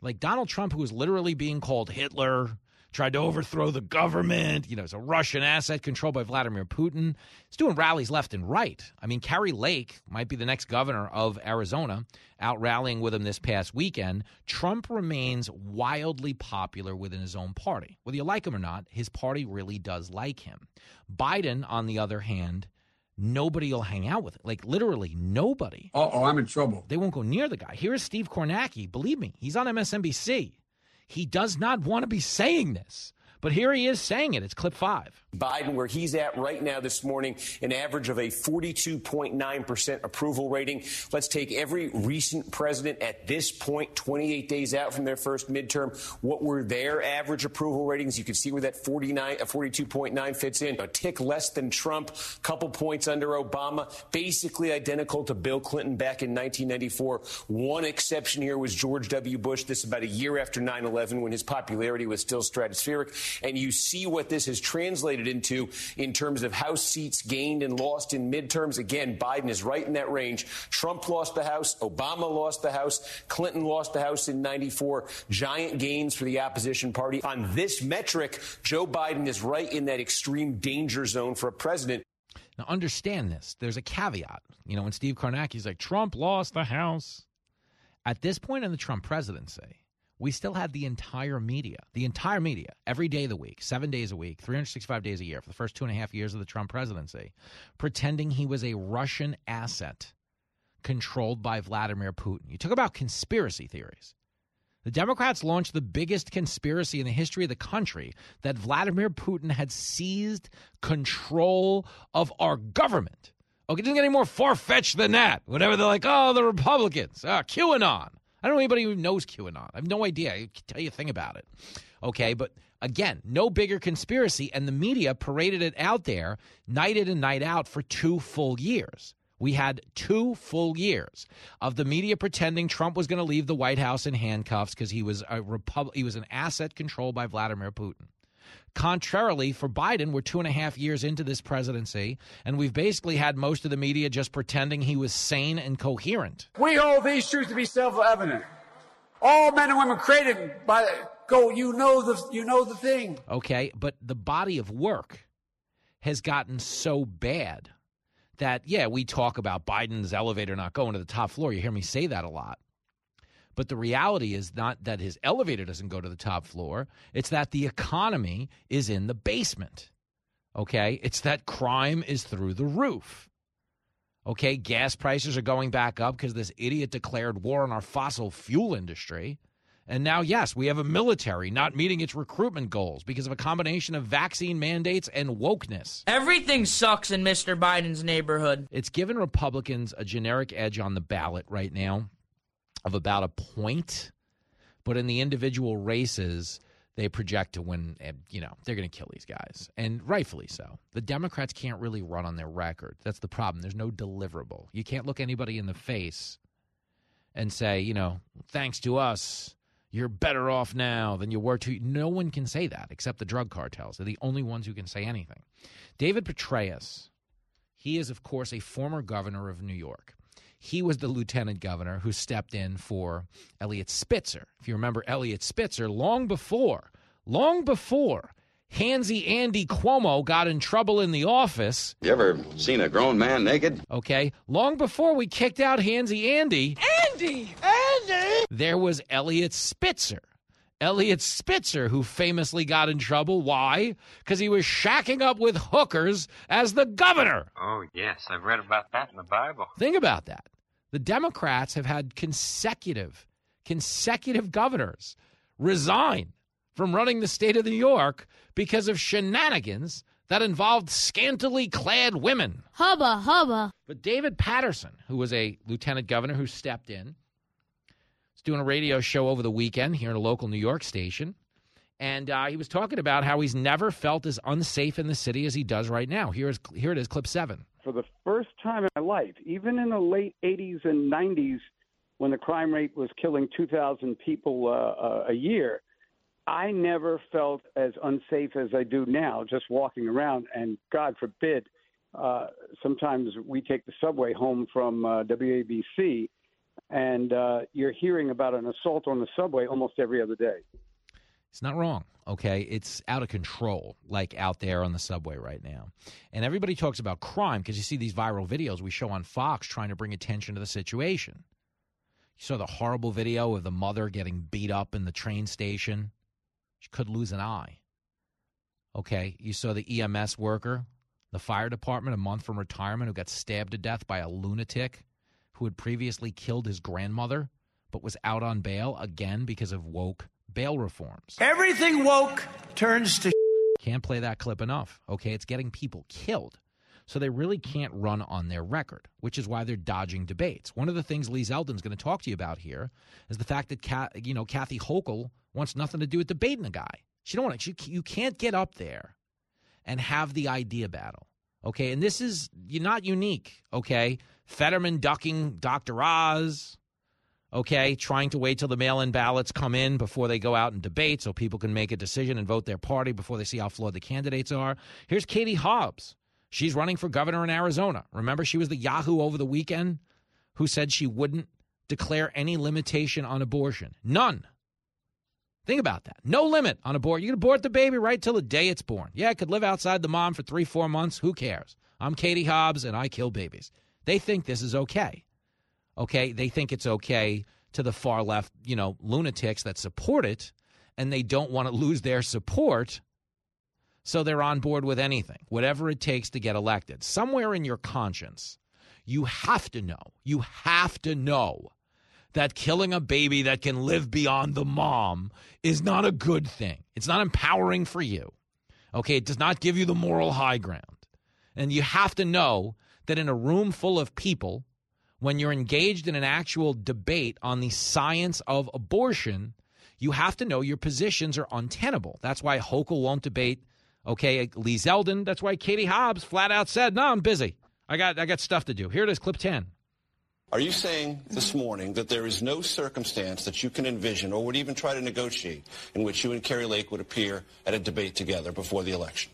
Like Donald Trump, who is literally being called Hitler, tried to overthrow the government, you know, it's a Russian asset controlled by Vladimir Putin. He's doing rallies left and right. I mean, Kari Lake might be the next governor of Arizona, out rallying with him this past weekend. Trump remains wildly popular within his own party. Whether you like him or not, his party really does like him. Biden, on the other hand, nobody will hang out with it. Like literally nobody. Uh oh, I'm in trouble. They won't go near the guy. Here is Steve Kornacki. Believe me, he's on MSNBC. He does not want to be saying this, but here he is saying it. It's clip five. Biden, where he's at right now this morning, an average of a 42.9% approval rating. Let's take every recent president at this point, 28 days out from their first midterm. What were their average approval ratings? You can see where that 49, uh, 42.9 fits in. A tick less than Trump, a couple points under Obama, basically identical to Bill Clinton back in 1994. One exception here was George W. Bush. This about a year after 9 11 when his popularity was still stratospheric. And you see what this has translated into in terms of House seats gained and lost in midterms. Again, Biden is right in that range. Trump lost the House, Obama lost the House, Clinton lost the House in 94. Giant gains for the opposition party. On this metric, Joe Biden is right in that extreme danger zone for a president. Now, understand this. There's a caveat. You know, when Steve Kornacki's like, Trump lost the House. At this point in the Trump presidency, we still had the entire media, the entire media, every day of the week, seven days a week, 365 days a year for the first two and a half years of the Trump presidency, pretending he was a Russian asset controlled by Vladimir Putin. You talk about conspiracy theories. The Democrats launched the biggest conspiracy in the history of the country that Vladimir Putin had seized control of our government. Okay, it doesn't get any more far fetched than that. Whatever they're like, oh, the Republicans, ah, QAnon. I don't know anybody who knows QAnon. I have no idea. I can tell you a thing about it. Okay, but again, no bigger conspiracy, and the media paraded it out there night in and night out for two full years. We had two full years of the media pretending Trump was going to leave the White House in handcuffs because he was a Repub- he was an asset controlled by Vladimir Putin. Contrarily, for Biden, we're two and a half years into this presidency, and we've basically had most of the media just pretending he was sane and coherent. We hold these truths to be self-evident. All men and women created by go. You know the you know the thing. Okay, but the body of work has gotten so bad that yeah, we talk about Biden's elevator not going to the top floor. You hear me say that a lot. But the reality is not that his elevator doesn't go to the top floor, it's that the economy is in the basement. Okay? It's that crime is through the roof. Okay? Gas prices are going back up because this idiot declared war on our fossil fuel industry. And now, yes, we have a military not meeting its recruitment goals because of a combination of vaccine mandates and wokeness. Everything sucks in Mr. Biden's neighborhood. It's given Republicans a generic edge on the ballot right now of about a point, but in the individual races, they project to win. You know, they're going to kill these guys, and rightfully so. The Democrats can't really run on their record. That's the problem. There's no deliverable. You can't look anybody in the face and say, you know, thanks to us, you're better off now than you were two. No one can say that except the drug cartels. They're the only ones who can say anything. David Paterson, he is, of course, a former governor of New York. He was the lieutenant governor who stepped in for Eliot Spitzer. If you remember Eliot Spitzer, long before, long before Handsy Andy Cuomo got in trouble in the office. You ever seen a grown man naked? Okay, long before we kicked out Handsy Andy, Andy! Andy! there was Eliot Spitzer. Eliot Spitzer, who famously got in trouble. Why? Because he was shacking up with hookers as the governor. Oh, yes, I've read about that in the Bible. Think about that. The Democrats have had consecutive, consecutive governors resign from running the state of New York because of shenanigans that involved scantily clad women. Hubba, hubba. But David Paterson, who was a lieutenant governor who stepped in, was doing a radio show over the weekend here in a local New York station. And uh, he was talking about how he's never felt as unsafe in the city as he does right now. Here is here it is, clip seven. For the first time in my life, even in the late 80s and 90s, when the crime rate was killing 2,000 people uh, uh, a year, I never felt as unsafe as I do now just walking around. And God forbid uh, sometimes we take the subway home from uh, WABC, and uh, you're hearing about an assault on the subway almost every other day. It's not wrong, okay? It's out of control, like out there on the subway right now. And everybody talks about crime because you see these viral videos we show on Fox trying to bring attention to the situation. You saw the horrible video of the mother getting beat up in the train station. She could lose an eye. Okay, you saw the EMS worker, the fire department, a month from retirement, who got stabbed to death by a lunatic who had previously killed his grandmother, but was out on bail again because of woke bail reforms. Everything woke turns to. Can't play that clip enough. Okay, it's getting people killed. So they really can't run on their record, which is why they're dodging debates. One of the things Lee Zeldin's going to talk to you about here is the fact that you know Kathy Hochul wants nothing to do with debating a guy. She don't want to. She, you can't get up there and have the idea battle. Okay, and this is you're not unique. Okay, Fetterman ducking Dr. Oz. Okay, trying to wait till the mail-in ballots come in before they go out and debate, so people can make a decision and vote their party before they see how flawed the candidates are. Here's Katie Hobbs. She's running for governor in Arizona. Remember, she was the Yahoo over the weekend who said she wouldn't declare any limitation on abortion. None. Think about that. No limit on abortion. You can abort the baby right till the day it's born. Yeah, it could live outside the mom for three, four months. Who cares? I'm Katie Hobbs and I kill babies. They think this is okay. Okay, they think it's okay to the far left, you know, lunatics that support it, and they don't want to lose their support. So they're on board with anything, whatever it takes to get elected. Somewhere in your conscience, you have to know, you have to know that killing a baby that can live beyond the mom is not a good thing. It's not empowering for you. Okay, it does not give you the moral high ground. And you have to know that in a room full of people, when you're engaged in an actual debate on the science of abortion, you have to know your positions are untenable. That's why Hochul won't debate. Okay, Lee Zeldin. That's why Katie Hobbs flat out said, "No, I'm busy. I got I got stuff to do." Here it is, clip ten. Are you saying this morning that there is no circumstance that you can envision or would even try to negotiate in which you and Kari Lake would appear at a debate together before the election?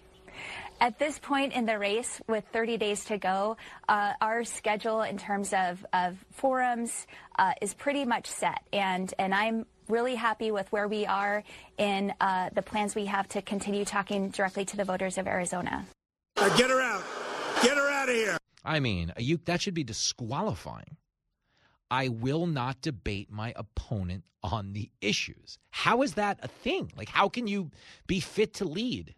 At this point in the race, with 30 days to go, uh, our schedule in terms of, of forums uh, is pretty much set, and and I'm really happy with where we are in uh, the plans we have to continue talking directly to the voters of Arizona. Uh, get her out. Get her out of here. I mean, you that should be disqualifying. I will not debate my opponent on the issues. How is that a thing? Like, how can you be fit to lead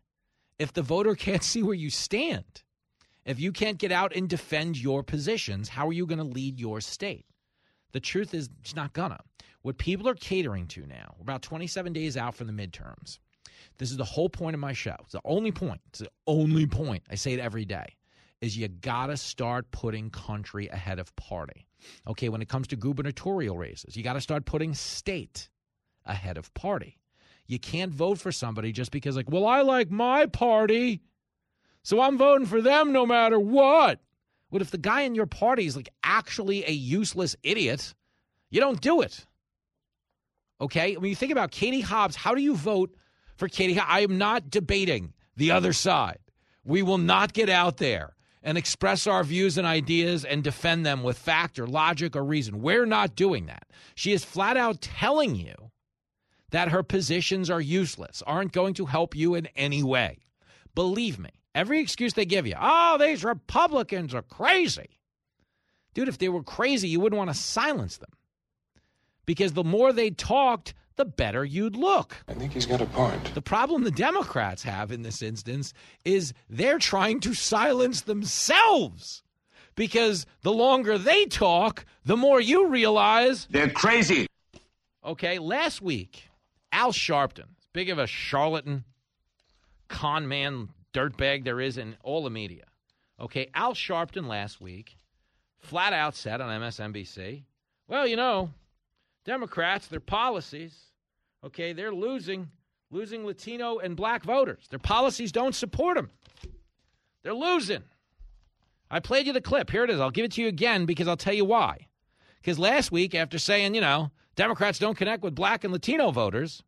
if the voter can't see where you stand? If you can't get out and defend your positions, how are you going to lead your state? The truth is, it's not gonna. What people are catering to now, about 27 days out from the midterms. This is the whole point of my show. It's the only point. It's the only point. I say it every day. Is you gotta start putting country ahead of party. Okay, when it comes to gubernatorial races, you gotta start putting state ahead of party. You can't vote for somebody just because, like, well, I like my party, so I'm voting for them no matter what. What if the guy in your party is like actually a useless idiot? You don't do it. Okay? When you think about Katie Hobbs, how do you vote for Katie Hobbs? I am not debating the other side. We will not get out there and express our views and ideas and defend them with fact or logic or reason. We're not doing that. She is flat out telling you that her positions are useless, aren't going to help you in any way. Believe me, every excuse they give you, oh, these Republicans are crazy. Dude, if they were crazy, you wouldn't want to silence them. Because the more they talked, the better you'd look. I think he's got a point. The problem the Democrats have in this instance is they're trying to silence themselves. Because the longer they talk, the more you realize they're crazy. Okay, last week, Al Sharpton, as big of a charlatan, con man, dirtbag there is in all the media. Okay, Al Sharpton last week flat out said on MSNBC, well, you know, Democrats, their policies, okay, they're losing losing Latino and black voters. Their policies don't support them. They're losing. I played you the clip. Here it is. I'll give it to you again because I'll tell you why. Because last week, after saying, you know, Democrats don't connect with black and Latino voters,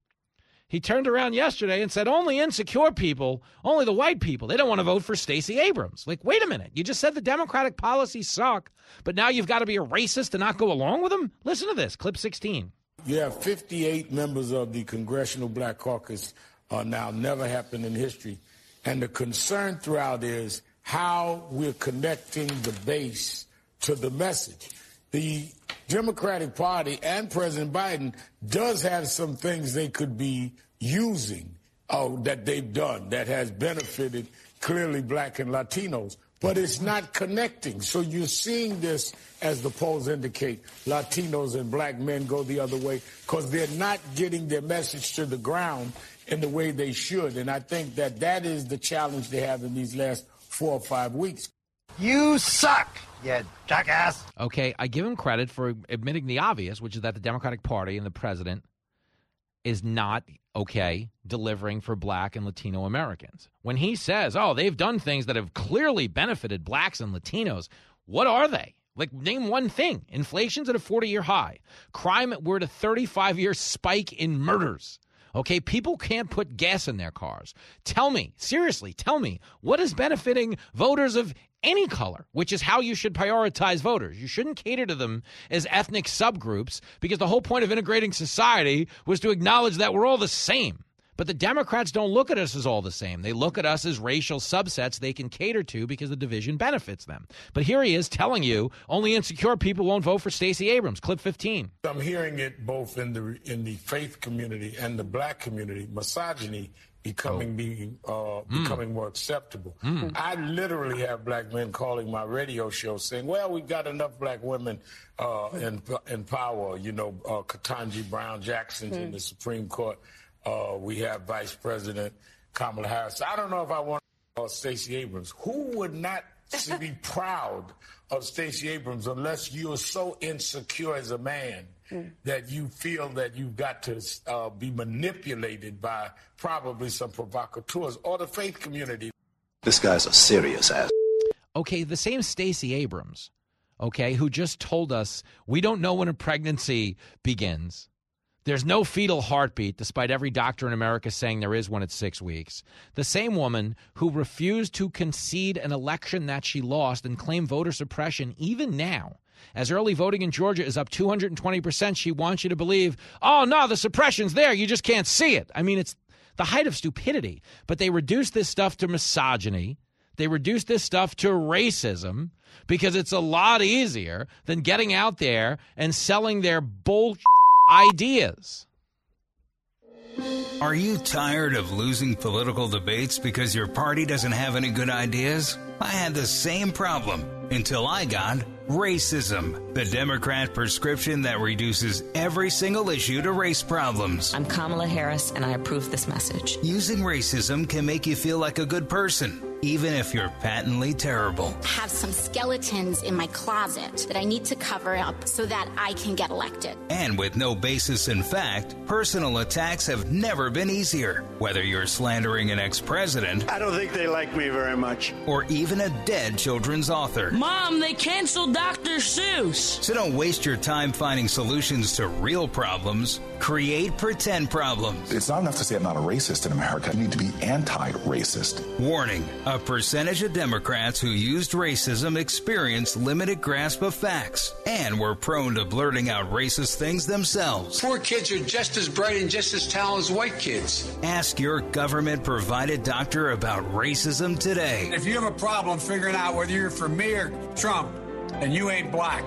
He turned around yesterday and said only insecure people, only the white people, they don't want to vote for Stacey Abrams. Like, wait a minute. You just said the Democratic policies suck, but now you've got to be a racist to not go along with them? Listen to this, clip 16. You have 58 members of the Congressional Black Caucus uh, now, never happened in history. And the concern throughout is how we're connecting the base to the message. The Democratic Party and President Biden does have some things they could be using uh, that they've done that has benefited clearly black and Latinos, but it's not connecting. So you're seeing this, as the polls indicate, Latinos and black men go the other way because they're not getting their message to the ground in the way they should. And I think that that is the challenge they have in these last four or five weeks. You suck, you jackass. Okay, I give him credit for admitting the obvious, which is that the Democratic Party and the president is not okay delivering for black and Latino Americans. When he says, "Oh, they've done things that have clearly benefited blacks and Latinos," what are they? Like name one thing. Inflation's at a 40-year high. Crime we're at a 35-year spike in murders. Okay, people can't put gas in their cars. Tell me, seriously, tell me, what is benefiting voters of any color, which is how you should prioritize voters. You shouldn't cater to them as ethnic subgroups because the whole point of integrating society was to acknowledge that we're all the same. But the Democrats don't look at us as all the same. They look at us as racial subsets they can cater to because the division benefits them. But here he is telling you only insecure people won't vote for Stacey Abrams. Clip 15. I'm hearing it both in the in the faith community and the black community. Misogyny becoming being uh, becoming more acceptable. I literally have black men calling my radio show saying, "Well, we've got enough black women uh, in in power. You know, uh, Ketanji Brown Jackson's in the Supreme Court. Uh, we have Vice President Kamala Harris. I don't know if I want uh, Stacey Abrams. Who would not be proud of Stacey Abrams unless you're so insecure as a man that you feel that you've got to uh, be manipulated by probably some provocateurs or the faith community. This guy's a serious ass. Okay, the same Stacey Abrams, okay, who just told us we don't know when a pregnancy begins. There's no fetal heartbeat, despite every doctor in America saying there is one at six weeks. The same woman who refused to concede an election that she lost and claim voter suppression even now. As early voting in Georgia is up 220%, she wants you to believe, oh, no, the suppression's there. You just can't see it. I mean, it's the height of stupidity. But they reduce this stuff to misogyny. They reduce this stuff to racism because it's a lot easier than getting out there and selling their bull ideas. Are you tired of losing political debates because your party doesn't have any good ideas? I had the same problem until I got racism, the Democrat prescription that reduces every single issue to race problems. I'm Kamala Harris, and I approve this message. Using racism can make you feel like a good person, even if you're patently terrible. have some skeletons in my closet that I need to cover up so that I can get elected. And with no basis in fact, personal attacks have never been easier. Whether you're slandering an ex president, I don't think they like me very much. or even a dead children's author. Mom, they canceled Dr. Seuss. So don't waste your time finding solutions to real problems. Create pretend problems. It's not enough to say I'm not a racist in America. I need to be anti racist. Warning a percentage of Democrats who used racism experienced limited grasp of facts and were prone to blurting out racist things themselves. Poor kids are just as bright and just as talented as white kids. Ask your government provided doctor about racism today. If you have a problem figuring out whether you're for me or Trump, and you ain't black.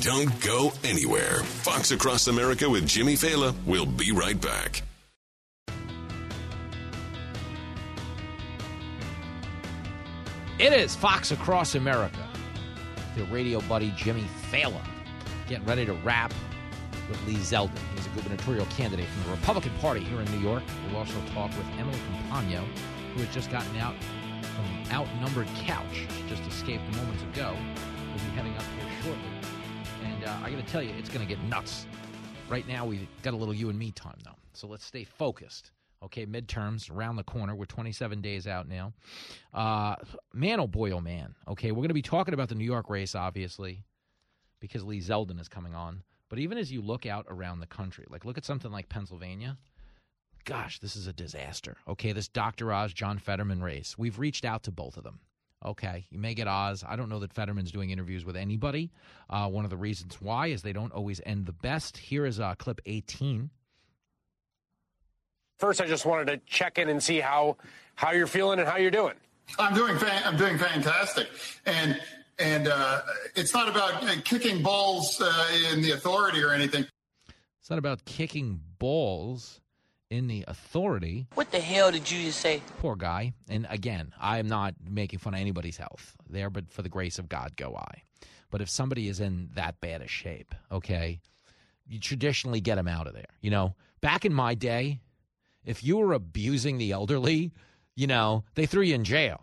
Don't go anywhere. Fox Across America with Jimmy Failla. We'll be right back. It is Fox Across America. Your radio buddy Jimmy Failla getting ready to rap with Lee Zeldin. He's a gubernatorial candidate from the Republican Party here in New York. We'll also talk with Emily Compagno, who has just gotten out from an outnumbered couch. She just escaped moments ago. We'll be heading up here shortly. And uh, I got to tell you, it's going to get nuts. Right now, we've got a little you and me time, though. So let's stay focused. Okay, midterms around the corner. We're 27 days out now. Uh, man, oh boy, oh man. Okay, we're going to be talking about the New York race, obviously, because Lee Zeldin is coming on. But even as you look out around the country, like look at something like Pennsylvania, gosh, this is a disaster. Okay, this Dr. Oz, John Fetterman race, we've reached out to both of them. Okay, you may get Oz. I don't know that Fetterman's doing interviews with anybody. Uh, one of the reasons why is they don't always end the best. Here is uh, clip 18. First, I just wanted to check in and see how how you're feeling and how you're doing. I'm doing fa- I'm doing fantastic, and and uh, it's not about uh, kicking balls uh, in the authority or anything. It's not about kicking balls in the authority. What the hell did you just say? Poor guy. And again, I am not making fun of anybody's health there, but for the grace of God go I. But if somebody is in that bad a shape, okay, you traditionally get them out of there. You know, back in my day, if you were abusing the elderly, you know, they threw you in jail.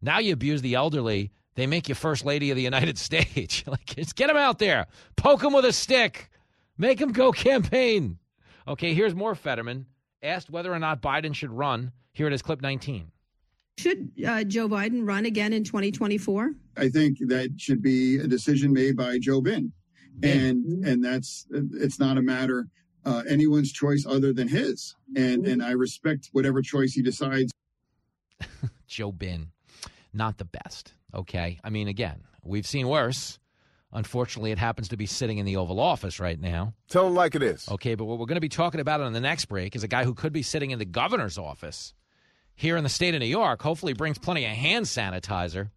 Now you abuse the elderly, they make you first lady of the United States. like, just get them out there, poke them with a stick, make them go campaign. Okay, here's more Fetterman asked whether or not Biden should run. Here it is, clip 19. Should uh, Joe Biden run again in 2024? I think that should be a decision made by Joe Biden. and and that's it's not a matter uh, anyone's choice other than his, and and I respect whatever choice he decides. Joe Bin, not the best. Okay, I mean, again, we've seen worse. Unfortunately, it happens to be sitting in the Oval Office right now. Tell him like it is. Okay, but what we're going to be talking about on the next break is a guy who could be sitting in the governor's office here in the state of New York. Hopefully, brings plenty of hand sanitizer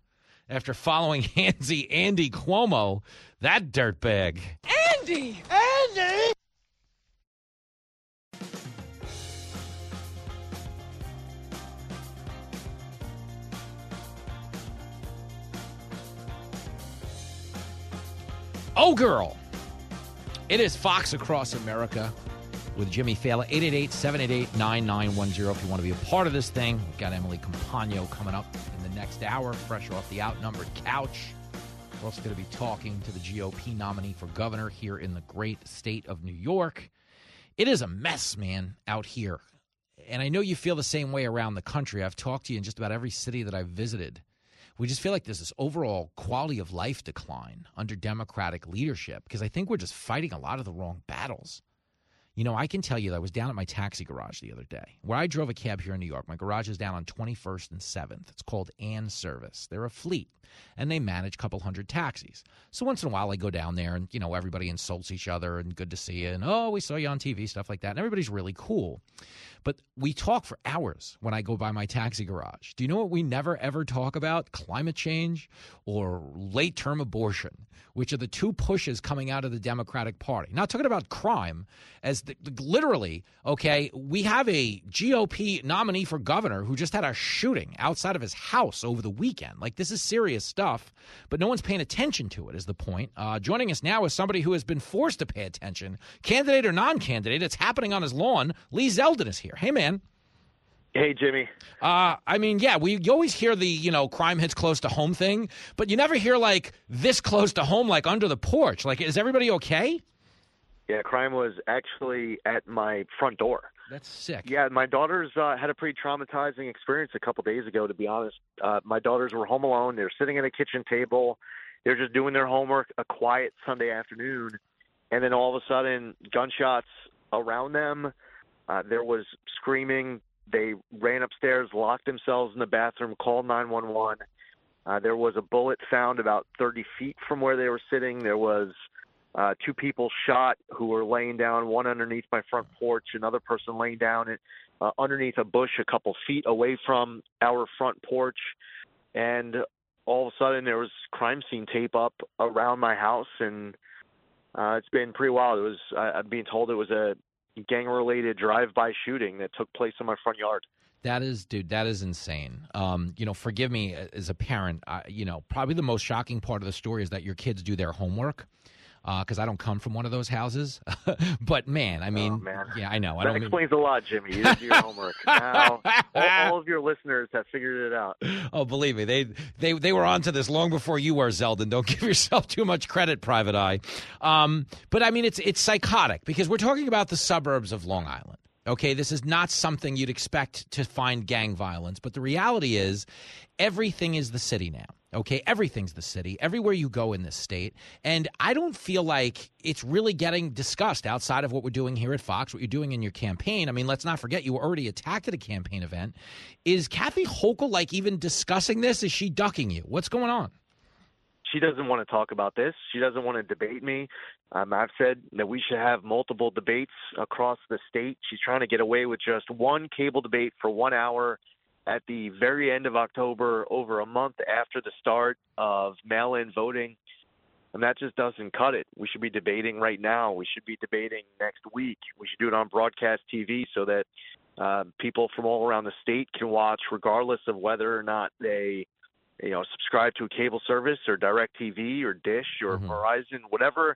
after following handsy Andy Cuomo, that dirtbag. Andy! Andy! Oh, girl. It is Fox Across America with Jimmy Failla. 888 788 9910 if you want to be a part of this thing. We've got Emily Compagno coming up in the next hour, fresh off the outnumbered couch. We're also going to be talking to the GOP nominee for governor here in the great state of New York. It is a mess, man, out here. And I know you feel the same way around the country. I've talked to you in just about every city that I've visited we just feel like there's this overall quality of life decline under Democratic leadership because I think we're just fighting a lot of the wrong battles. You know, I can tell you that I was down at my taxi garage the other day where I drove a cab here in New York. My garage is down on 21st and 7th. It's called Ann Service. They're a fleet and they manage a couple hundred taxis. So once in a while I go down there and, you know, everybody insults each other and good to see you and, oh, we saw you on TV, stuff like that. And everybody's really cool. But we talk for hours when I go by my taxi garage. Do you know what we never ever talk about? Climate change or late term abortion, which are the two pushes coming out of the Democratic Party. Not talking about crime, as literally, okay, we have a GOP nominee for governor who just had a shooting outside of his house over the weekend. Like, this is serious stuff, but no one's paying attention to it, is the point. Uh, joining us now is somebody who has been forced to pay attention, candidate or non candidate. It's happening on his lawn. Lee Zeldin is here. Hey, man. Hey, Jimmy. Uh, I mean, yeah, we you always hear the you know crime hits close to home thing, but you never hear like this close to home, like under the porch. Like, is everybody okay? Yeah, crime was actually at my front door. That's sick. Yeah, my daughters uh, had a pretty traumatizing experience a couple days ago. To be honest, uh, my daughters were home alone. They were sitting at a kitchen table. They were just doing their homework. A quiet Sunday afternoon, and then all of a sudden, gunshots around them. Uh, there was screaming. They ran upstairs, locked themselves in the bathroom, called 911. Uh, there was a bullet found about 30 feet from where they were sitting. There was uh, two people shot who were laying down, one underneath my front porch, another person laying down uh, underneath a bush a couple feet away from our front porch. And all of a sudden, there was crime scene tape up around my house, and uh, it's been pretty wild. It was I, I'm being told it was a gang-related drive-by shooting that took place in my front yard. That is, dude, that is insane. Um, you know, forgive me as a parent. I, you know, probably the most shocking part of the story is that your kids do their homework because uh, I don't come from one of those houses. but man, I mean, oh, man. yeah, I know. That I don't explains a lot, Jimmy. You did your homework. Now, all, all, of your listeners have figured it out. Oh, believe me, they they they were onto this long before you were, Zeldin. Don't give yourself too much credit, Private Eye. Um, but I mean, it's it's psychotic because we're talking about the suburbs of Long Island. Okay, this is not something you'd expect to find gang violence, but the reality is everything is the city now. Okay, everything's the city, everywhere you go in this state. And I don't feel like it's really getting discussed outside of what we're doing here at Fox, what you're doing in your campaign. I mean, let's not forget you were already attacked at a campaign event. Is Kathy Hochul like even discussing this? Is she ducking you? What's going on? She doesn't want to talk about this. She doesn't want to debate me. Um, I've said that we should have multiple debates across the state. She's trying to get away with just one cable debate for one hour at the very end of October, over a month after the start of mail in voting. And that just doesn't cut it. We should be debating right now. We should be debating next week. We should do it on broadcast TV so that uh, people from all around the state can watch, regardless of whether or not they, you know, subscribe to a cable service or Direct TV or Dish or Verizon, whatever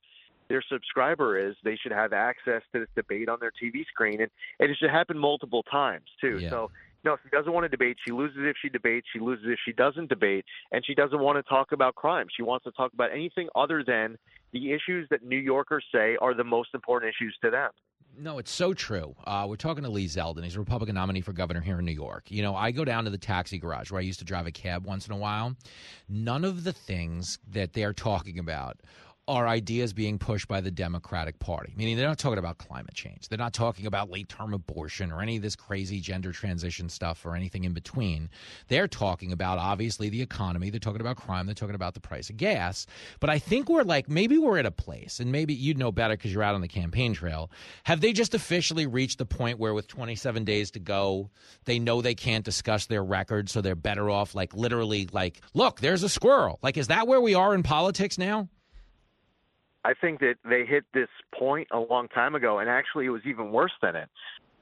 their subscriber is. They should have access to this debate on their TV screen, and, and it should happen multiple times too. So no, she doesn't want to debate. She loses if she debates. She loses if she doesn't debate. And she doesn't want to talk about crime. She wants to talk about anything other than the issues that New Yorkers say are the most important issues to them. No, it's so true. Uh, we're talking to Lee Zeldin. He's a Republican nominee for governor here in New York. You know, I go down to the taxi garage where I used to drive a cab once in a while. None of the things that they're talking about are ideas being pushed by the Democratic Party. Meaning they're not talking about climate change. They're not talking about late term abortion or any of this crazy gender transition stuff or anything in between. They're talking about obviously the economy. They're talking about crime. They're talking about the price of gas. But I think we're like maybe we're at a place, and maybe you'd know better because you're out on the campaign trail. Have they just officially reached the point where with 27 days to go, they know they can't discuss their record, so they're better off like literally like, look, there's a squirrel. Like, is that where we are in politics now? I think that they hit this point a long time ago, and actually, it was even worse than it.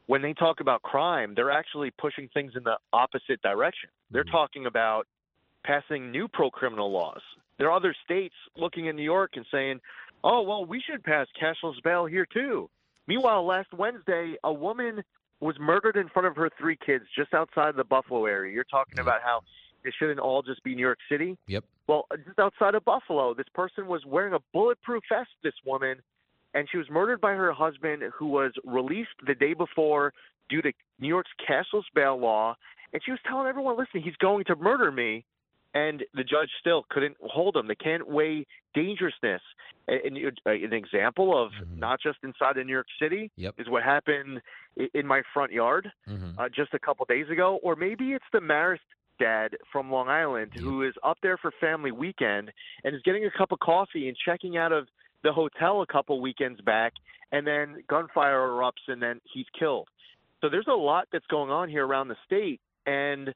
When they talk about crime, they're actually pushing things in the opposite direction. They're mm-hmm. talking about passing new pro criminal laws. There are other states looking in New York and saying, oh, well, we should pass cashless bail here too. Meanwhile, last Wednesday, a woman was murdered in front of her three kids just outside the Buffalo area. You're talking mm. about how it shouldn't all just be New York City. Yep. Well, just outside of Buffalo, this person was wearing a bulletproof vest, this woman, and she was murdered by her husband, who was released the day before due to New York's cashless bail law. And she was telling everyone, listen, he's going to murder me. And the judge still couldn't hold him. They can't weigh dangerousness. And, and uh, an example of not just inside of New York City Yep. is what happened in my front yard uh, just a couple days ago, or maybe it's the Marist dad from Long Island who is up there for family weekend and is getting a cup of coffee and checking out of the hotel a couple weekends back, and then gunfire erupts and then he's killed. So there's a lot that's going on here around the state, and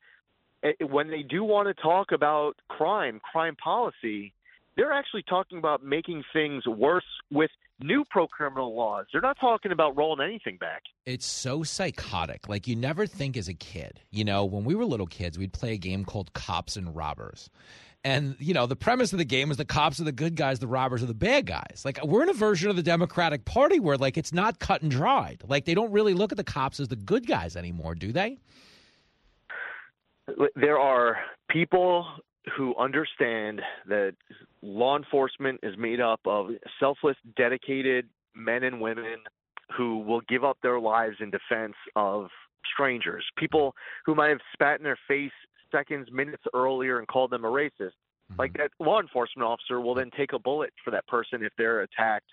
when they do want to talk about crime, crime policy, they're actually talking about making things worse with new pro criminal laws. They're not talking about rolling anything back. It's so psychotic. Like you never think as a kid. You know, when we were little kids, we'd play a game called Cops and Robbers. And you know, the premise of the game is the cops are the good guys, the robbers are the bad guys. Like we're in a version of the Democratic Party where like it's not cut and dried. Like they don't really look at the cops as the good guys anymore, do they? there are people who understand that law enforcement is made up of selfless, dedicated men and women who will give up their lives in defense of strangers, people who might have spat in their face seconds, minutes earlier and called them a racist. Mm-hmm. Like that law enforcement officer will then take a bullet for that person if they're attacked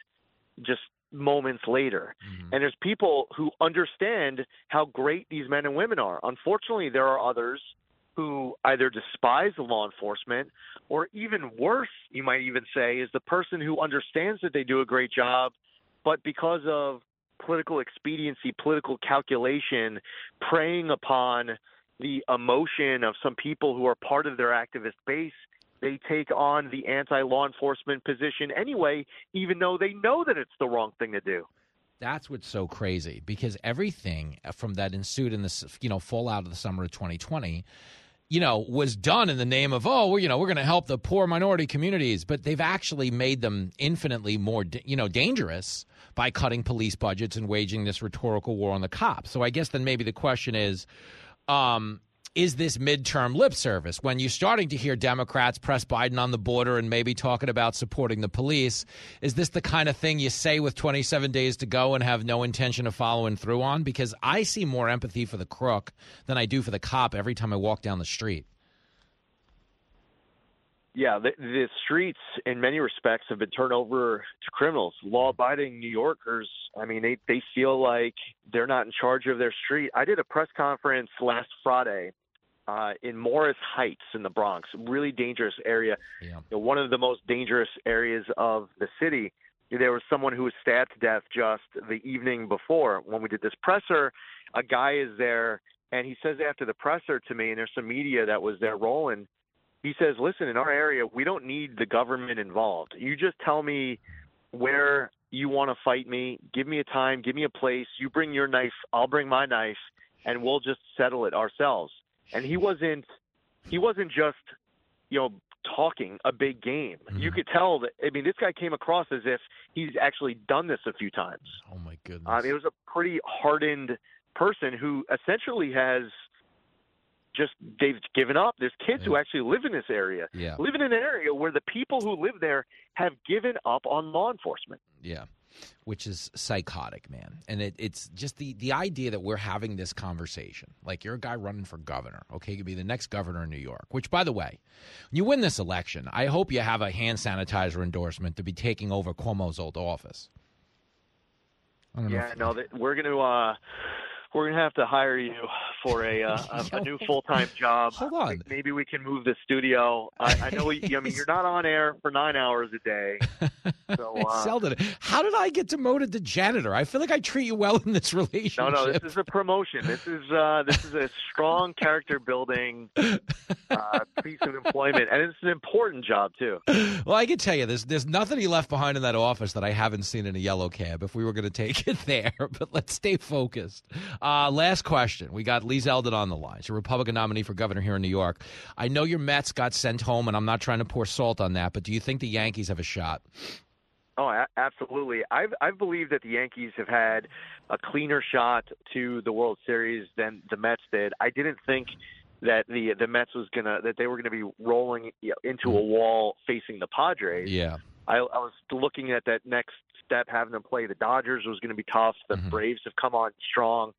just moments later. Mm-hmm. And there's people who understand how great these men and women are. Unfortunately, there are others who either despise law enforcement or even worse, you might even say, is the person who understands that they do a great job, but because of political expediency, political calculation, preying upon the emotion of some people who are part of their activist base, they take on the anti law enforcement position anyway, even though they know that it's the wrong thing to do. That's what's so crazy because everything from that ensued in this, you know, fallout of the summer of 2020, you know, was done in the name of, oh, well, you know, we're going to help the poor minority communities, but they've actually made them infinitely more, you know, dangerous by cutting police budgets and waging this rhetorical war on the cops. So I guess then maybe the question is, um, is this midterm lip service when you're starting to hear Democrats press Biden on the border and maybe talking about supporting the police? Is this the kind of thing you say with 27 days to go and have no intention of following through on? Because I see more empathy for the crook than I do for the cop every time I walk down the street. Yeah, the, the streets, in many respects, have been turned over to criminals. Law-abiding New Yorkers, I mean, they they feel like they're not in charge of their street. I did a press conference last Friday uh, in Morris Heights in the Bronx, really dangerous area. Yeah. You know, one of the most dangerous areas of the city. There was someone who was stabbed to death just the evening before when we did this presser. A guy is there, and he says after the presser to me, and there's some media that was there rolling he says, "Listen, in our area, we don't need the government involved. You just tell me where you want to fight me. Give me a time, give me a place. You bring your knife, I'll bring my knife, and we'll just settle it ourselves." And he wasn't he wasn't just, you know, talking a big game. You mm-hmm. could tell that I mean, this guy came across as if he's actually done this a few times. Oh my goodness. I mean, it was a pretty hardened person who essentially has just they've given up. There's kids who actually live in this area, Yeah. live in an area where the people who live there have given up on law enforcement. Yeah. Which is psychotic, man. And it, it's just the, the idea that we're having this conversation. Like, you're a guy running for governor. Okay, you could be the next governor in New York. Which, by the way, when you win this election, I hope you have a hand sanitizer endorsement to be taking over Cuomo's old office. I don't know Yeah, no, that we're gonna uh, we're gonna have to hire you for a uh, a, a new full time job. Hold on. Maybe we can move the studio. I, I know. We, I mean, you're not on air for nine hours a day. So uh, Zeldin, how did I get demoted to janitor? I feel like I treat you well in this relationship. no, no, this is a promotion. This is uh, this is a strong character building uh, piece of employment, and it's an important job too. Well, I can tell you, there's there's nothing he left behind in that office that I haven't seen in a yellow cab. If we were going to take it there, but let's stay focused. Uh, last question: We got Lee Zeldin on the line. She's a Republican nominee for governor here in New York. I know your Mets got sent home, and I'm not trying to pour salt on that, but do you think the Yankees have a shot? Oh, a- absolutely. I've I've believed that the Yankees have had a cleaner shot to the World Series than the Mets did. I didn't think that the the Mets was gonna that they were gonna be rolling you know, into a mm-hmm. wall facing the Padres. Yeah. I, I was looking at that next step, having them play the Dodgers was going to be tough. The Braves have come on strong,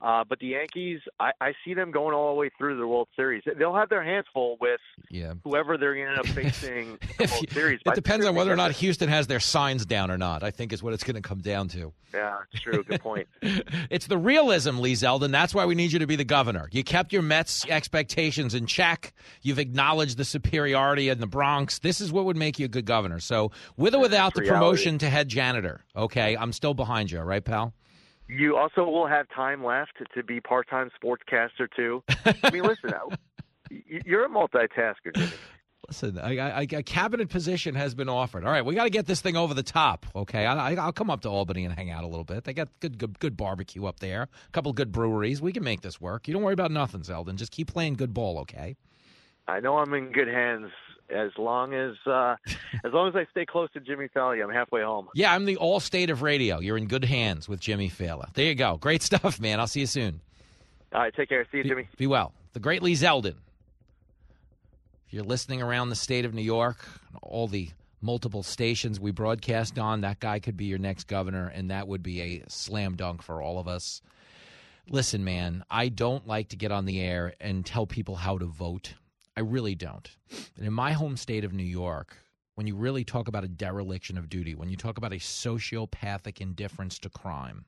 uh, but the Yankees, I, I see them going all the way through the World Series. They'll have their hands full with Yeah. whoever they're going to end up facing in the World Series. It depends on whether or not Houston has their signs down or not. I think is what it's going to come down to. Yeah, it's true. Good point. It's the realism, Lee Zeldin. That's why we need you to be the governor. You kept your Mets expectations in check. You've acknowledged the superiority in the Bronx. This is what would make you a good governor. So, with or without the reality. promotion to head janitor, okay, I'm still behind you, right, pal? You also will have time left to be part-time sportscaster too. I mean, listen, you're a multitasker, Jimmy. Listen, I, I, a cabinet position has been offered. All right, we got to get this thing over the top. Okay, I, I, I'll come up to Albany and hang out a little bit. They got good, good, good barbecue up there. A couple good breweries. We can make this work. You don't worry about nothing, Zeldin. Just keep playing good ball, okay? I know I'm in good hands as long as uh, as long as I stay close to Jimmy Failla. I'm halfway home. Yeah, I'm the all state of radio. You're in good hands with Jimmy Failla. There you go. Great stuff, man. I'll see you soon. All right, take care. See you, Jimmy. Be well. The great Lee Zeldin. If you're listening around the state of New York, all the multiple stations we broadcast on, that guy could be your next governor, and that would be a slam dunk for all of us. Listen, man, I don't like to get on the air and tell people how to vote. I really don't. And in my home state of New York, when you really talk about a dereliction of duty, when you talk about a sociopathic indifference to crime,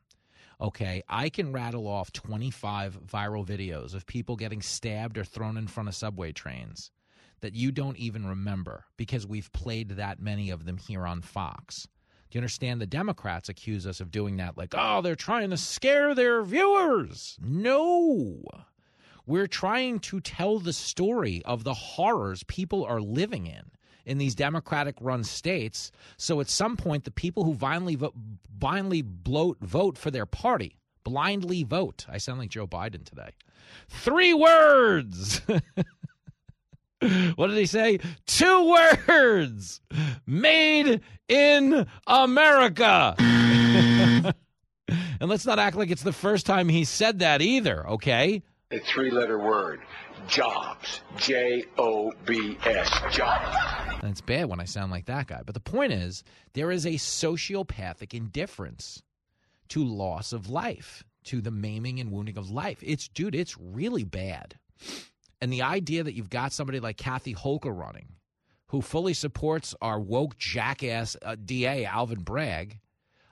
okay, I can rattle off 25 viral videos of people getting stabbed or thrown in front of subway trains that you don't even remember because we've played that many of them here on Fox. Do you understand? The Democrats accuse us of doing that, like, oh, they're trying to scare their viewers. No. We're trying to tell the story of the horrors people are living in in these Democratic run states. So at some point, the people who vote, blindly bloat, vote for their party, blindly vote. I sound like Joe Biden today. Three words. what did he say? Two words. Made in America. and let's not act like it's the first time he said that either, okay? A three letter word jobs. J O B S. Jobs. And it's bad when I sound like that guy. But the point is, there is a sociopathic indifference to loss of life, to the maiming and wounding of life. It's, dude, it's really bad. And the idea that you've got somebody like Kathy Hochul running, who fully supports our woke jackass uh, DA, Alvin Bragg,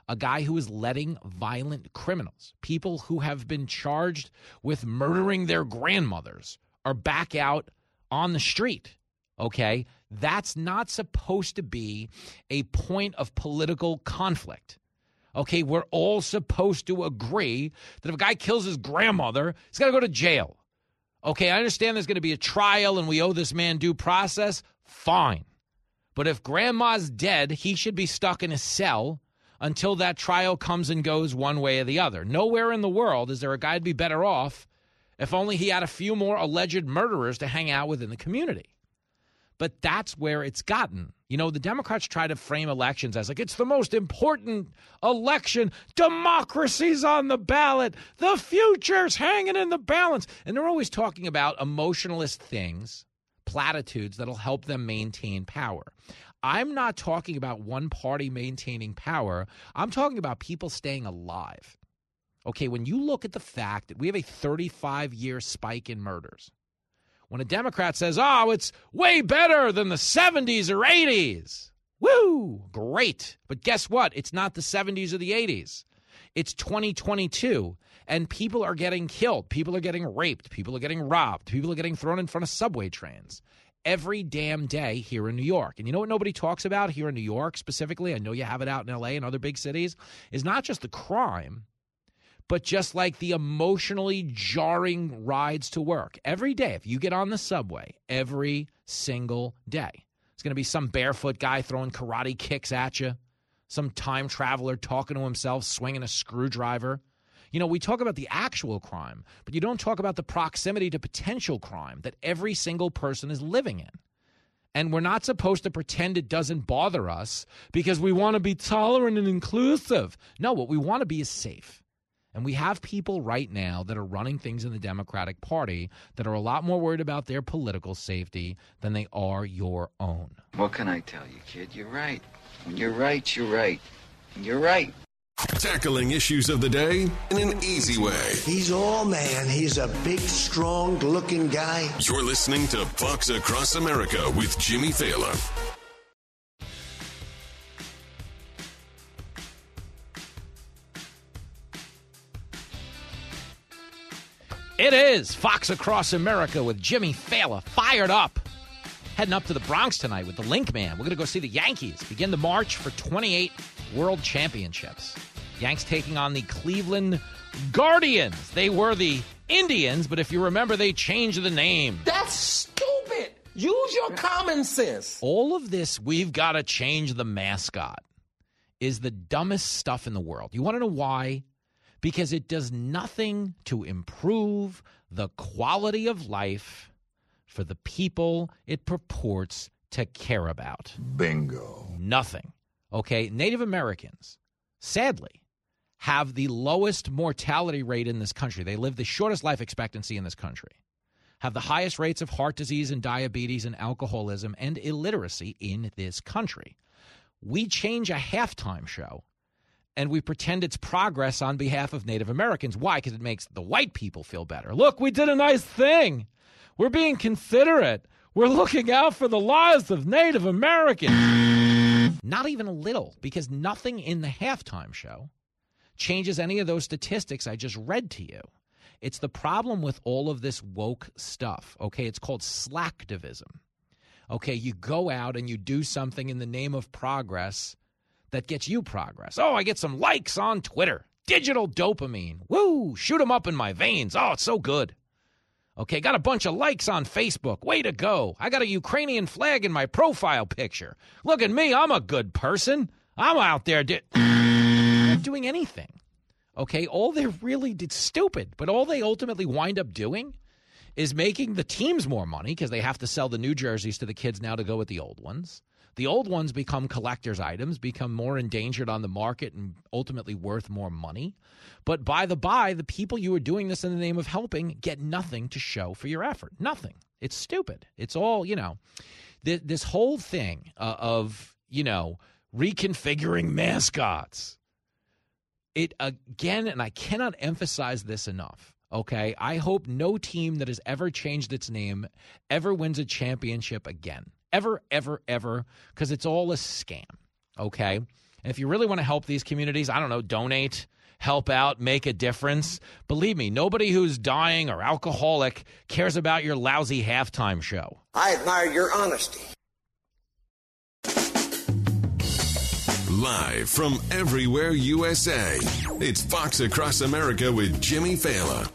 a guy who is letting violent criminals, people who have been charged with murdering their grandmothers, are back out on the street. Okay? That's not supposed to be a point of political conflict. Okay, we're all supposed to agree that if a guy kills his grandmother, he's got to go to jail. Okay, I understand there's going to be a trial and we owe this man due process. Fine. But if grandma's dead, he should be stuck in a cell until that trial comes and goes one way or the other. Nowhere in the world is there a guy to be better off if only he had a few more alleged murderers to hang out with in the community. But that's where it's gotten. You know, the Democrats try to frame elections as like it's the most important election. Democracy's on the ballot. The future's hanging in the balance. And they're always talking about emotionalist things, platitudes that'll help them maintain power. I'm not talking about one party maintaining power. I'm talking about people staying alive. Okay, when you look at the fact that we have a 35 year spike in murders, when a Democrat says, oh, it's way better than the 70s or 80s, woo, great. But guess what? It's not the 70s or the 80s. It's 2022, and people are getting killed. People are getting raped. People are getting robbed. People are getting thrown in front of subway trains every damn day here in New York. And you know what nobody talks about here in New York specifically? I know you have it out in LA and other big cities, is not just the crime, but just like the emotionally jarring rides to work. Every day, if you get on the subway, every single day, it's going to be some barefoot guy throwing karate kicks at you, some time traveler talking to himself, swinging a screwdriver. You know, we talk about the actual crime, but you don't talk about the proximity to potential crime that every single person is living in. And we're not supposed to pretend it doesn't bother us because we want to be tolerant and inclusive. No, what we want to be is safe. And we have people right now that are running things in the Democratic Party that are a lot more worried about their political safety than they are your own. What can I tell you, kid? You're right. When you're right, you're right. You're right. Tackling issues of the day in an easy way. He's all man. He's a big, strong looking guy. You're listening to Fox Across America with Jimmy Failla. It is Fox Across America with Jimmy Failla, fired up. Heading up to the Bronx tonight with the Link Man. We're going to go see the Yankees begin the march for 28 World Championships. Yanks taking on the Cleveland Guardians. They were the Indians, but if you remember, they changed the name. That's stupid. Use your common sense. All of this, we've got to change the mascot, is the dumbest stuff in the world. You want to know why? Because it does nothing to improve the quality of life for the people it purports to care about. Bingo. Nothing. Okay, Native Americans, sadly, have the lowest mortality rate in this country. They live the shortest life expectancy in this country, have the highest rates of heart disease and diabetes and alcoholism and illiteracy in this country. We change a halftime show and we pretend it's progress on behalf of Native Americans. Why? Because it makes the white people feel better. Look, we did a nice thing. We're being considerate. We're looking out for the lives of Native Americans. Not even a little, because nothing in the halftime show changes any of those statistics I just read to you. It's the problem with all of this woke stuff. Okay, it's called slacktivism. Okay, you go out and you do something in the name of progress that gets you progress. Oh, I get some likes on Twitter. Digital dopamine. Woo, shoot 'em up in my veins. Oh, it's so good. Okay, got a bunch of likes on Facebook. Way to go. I got a Ukrainian flag in my profile picture. Look at me. I'm a good person. I'm out there di- doing anything. Okay, all they're really did stupid, but all they ultimately wind up doing is making the teams more money because they have to sell the new jerseys to the kids now to go with the old ones. The old ones become collector's items, become more endangered on the market, and ultimately worth more money. But by the by, the people you are doing this in the name of helping get nothing to show for your effort. Nothing. It's stupid. It's all, you know, th- this whole thing uh, of, you know, reconfiguring mascots. It again, and I cannot emphasize this enough. Okay. I hope no team that has ever changed its name ever wins a championship again. Ever, ever, ever, because it's all a scam. Okay. And if you really want to help these communities, I don't know, donate, help out, make a difference. Believe me, nobody who's dying or alcoholic cares about your lousy halftime show. I admire your honesty. Live from everywhere USA, it's Fox Across America with Jimmy Failla.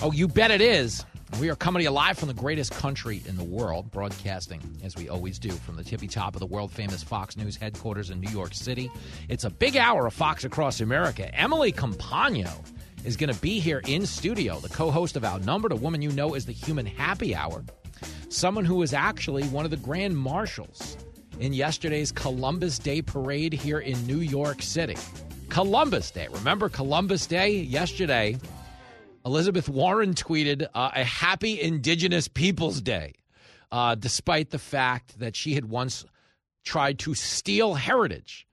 Oh, you bet it is. We are coming to you live from the greatest country in the world, broadcasting as we always do from the tippy top of the world famous Fox News headquarters in New York City. It's a big hour of Fox Across America. Emily Compagno is going to be here in studio, the co host of Outnumbered, a woman you know is the human happy hour, someone who is actually one of the grand marshals in yesterday's Columbus Day parade here in New York City. Columbus Day. Remember Columbus Day? Yesterday, Elizabeth Warren tweeted uh, a happy Indigenous Peoples Day, uh, despite the fact that she had once tried to steal heritage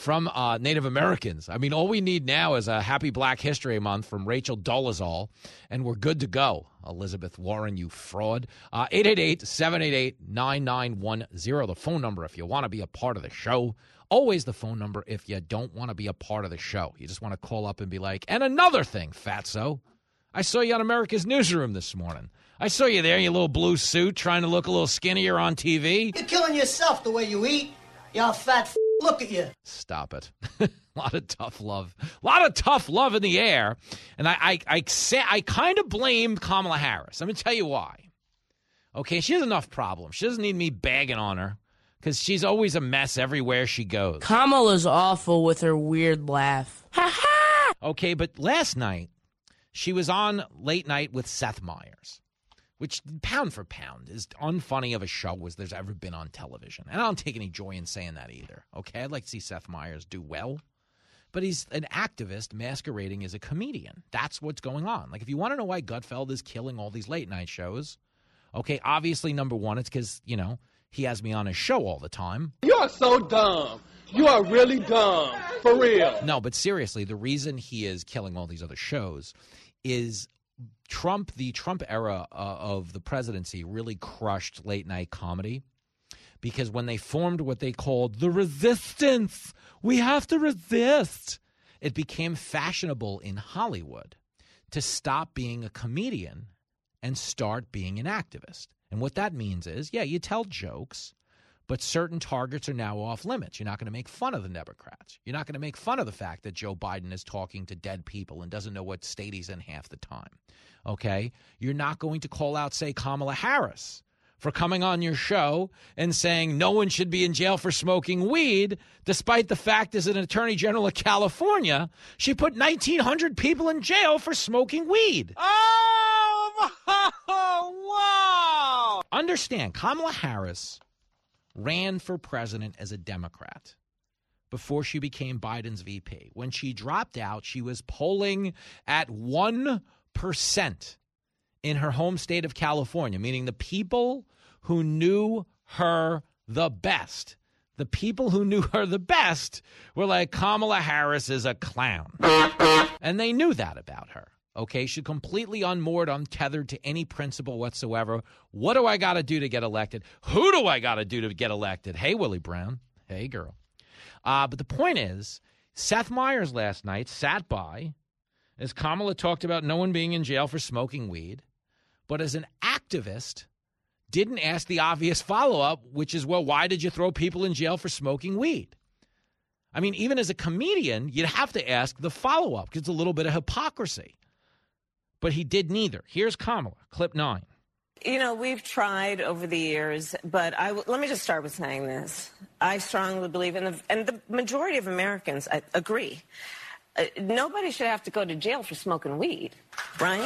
from uh, Native Americans. I mean, all we need now is a happy Black History Month from Rachel Dolezal, and we're good to go. Elizabeth Warren, you fraud. Uh, 888 788 9910, the phone number if you want to be a part of the show. Always the phone number if you don't want to be a part of the show. You just want to call up and be like, and another thing, fatso. I saw you on America's Newsroom this morning. I saw you there in your little blue suit trying to look a little skinnier on TV. You're killing yourself the way you eat. Y'all fat f- look at you. Stop it. a lot of tough love. A lot of tough love in the air. And I I I, say, I kind of blame Kamala Harris. I'm going to tell you why. Okay, she has enough problems. She doesn't need me bagging on her because she's always a mess everywhere she goes. Kamala's awful with her weird laugh. Ha ha! Okay, but last night she was on late night with Seth Meyers, which pound for pound is unfunny of a show as there's ever been on television. And I don't take any joy in saying that either. Okay, I'd like to see Seth Meyers do well. But he's an activist masquerading as a comedian. That's what's going on. Like, if you want to know why Gutfeld is killing all these late night shows, okay, obviously, number one, it's because, you know, he has me on his show all the time. You are so dumb. You are really dumb. For real. No, but seriously, the reason he is killing all these other shows is Trump, the Trump era uh, of the presidency really crushed late night comedy because when they formed what they called the resistance, we have to resist, it became fashionable in Hollywood to stop being a comedian and start being an activist. And what that means is, yeah, you tell jokes, but certain targets are now off limits. You're not going to make fun of the Democrats. You're not going to make fun of the fact that Joe Biden is talking to dead people and doesn't know what state he's in half the time. Okay? You're not going to call out, say, Kamala Harris for coming on your show and saying no one should be in jail for smoking weed, despite the fact, as an attorney general of California, she put 1,900 people in jail for smoking weed. Oh, wow. Understand, Kamala Harris ran for president as a Democrat before she became Biden's VP. When she dropped out, she was polling at 1% in her home state of California, meaning the people who knew her the best. The people who knew her the best were like, Kamala Harris is a clown. And they knew that about her. Okay, she completely unmoored, untethered to any principle whatsoever. What do I got to do to get elected? Who do I got to do to get elected? Hey, Willie Brown. Hey, girl. Uh, but the point is, Seth Meyers last night sat by as Kamala talked about no one being in jail for smoking weed, but as an activist, didn't ask the obvious follow up, which is, well, why did you throw people in jail for smoking weed? I mean, even as a comedian, you'd have to ask the follow up because it's a little bit of hypocrisy. But he did neither. Here's Kamala, clip nine. You know, we've tried over the years, but I w- let me just start with saying this. I strongly believe, in the, and the majority of Americans I, agree, uh, nobody should have to go to jail for smoking weed, right?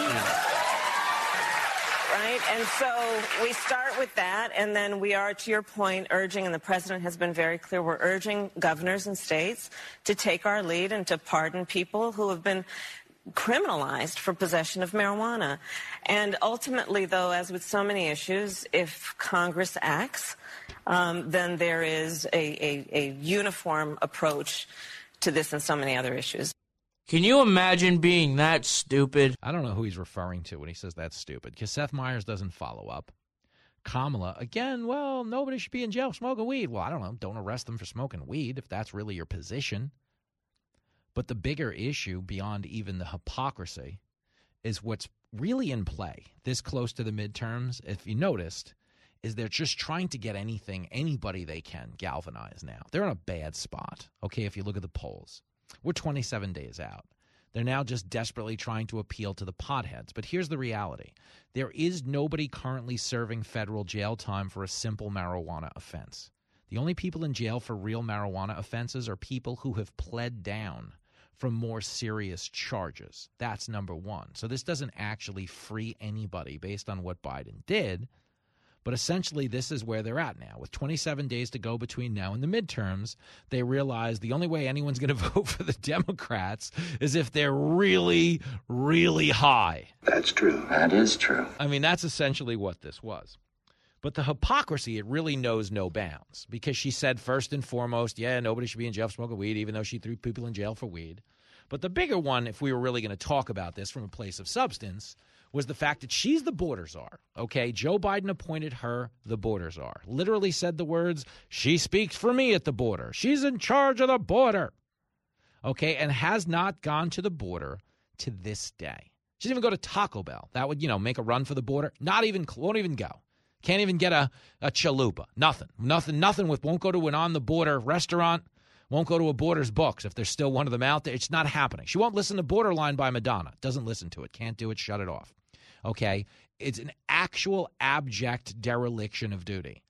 Right? And so we start with that, and then we are, to your point, urging, and the president has been very clear, we're urging governors and states to take our lead and to pardon people who have been criminalized for possession of marijuana. And ultimately, though, as with so many issues, if Congress acts, um, then there is a, a, a uniform approach to this and so many other issues. Can you imagine being that stupid? I don't know who he's referring to when he says that's stupid because Seth Meyers doesn't follow up. Kamala, again, well, nobody should be in jail smoking weed. Well, I don't know. Don't arrest them for smoking weed if that's really your position. But the bigger issue, beyond even the hypocrisy, is what's really in play this close to the midterms. If you noticed, is they're just trying to get anything, anybody they can galvanize now. They're in a bad spot. Okay, if you look at the polls, we're 27 days out. They're now just desperately trying to appeal to the potheads. But here's the reality there is nobody currently serving federal jail time for a simple marijuana offense. The only people in jail for real marijuana offenses are people who have pled down from more serious charges. That's number one. So this doesn't actually free anybody based on what Biden did. But essentially, this is where they're at now. With 27 days to go between now and the midterms, they realize the only way anyone's going to vote for the Democrats is if they're really, really high. That's true. That is true. I mean, that's essentially what this was. But the hypocrisy, it really knows no bounds because she said, first and foremost, yeah, nobody should be in jail for smoking weed, even though she threw people in jail for weed. But the bigger one, if we were really going to talk about this from a place of substance, was the fact that she's the border czar. Okay, Joe Biden appointed her the border czar. Literally said the words, "She speaks for me at the border. She's in charge of the border." Okay, and has not gone to the border to this day. She didn't even go to Taco Bell. That would, you know, make a run for the border. Not even won't even go. Can't even get a, a chalupa. Nothing. Nothing. Nothing with won't go to an on the border restaurant. Won't go to a Borders Books if there's still one of them out there. It's not happening. She won't listen to Borderline by Madonna. Doesn't listen to it. Can't do it. Shut it off. Okay? It's an actual abject dereliction of duty.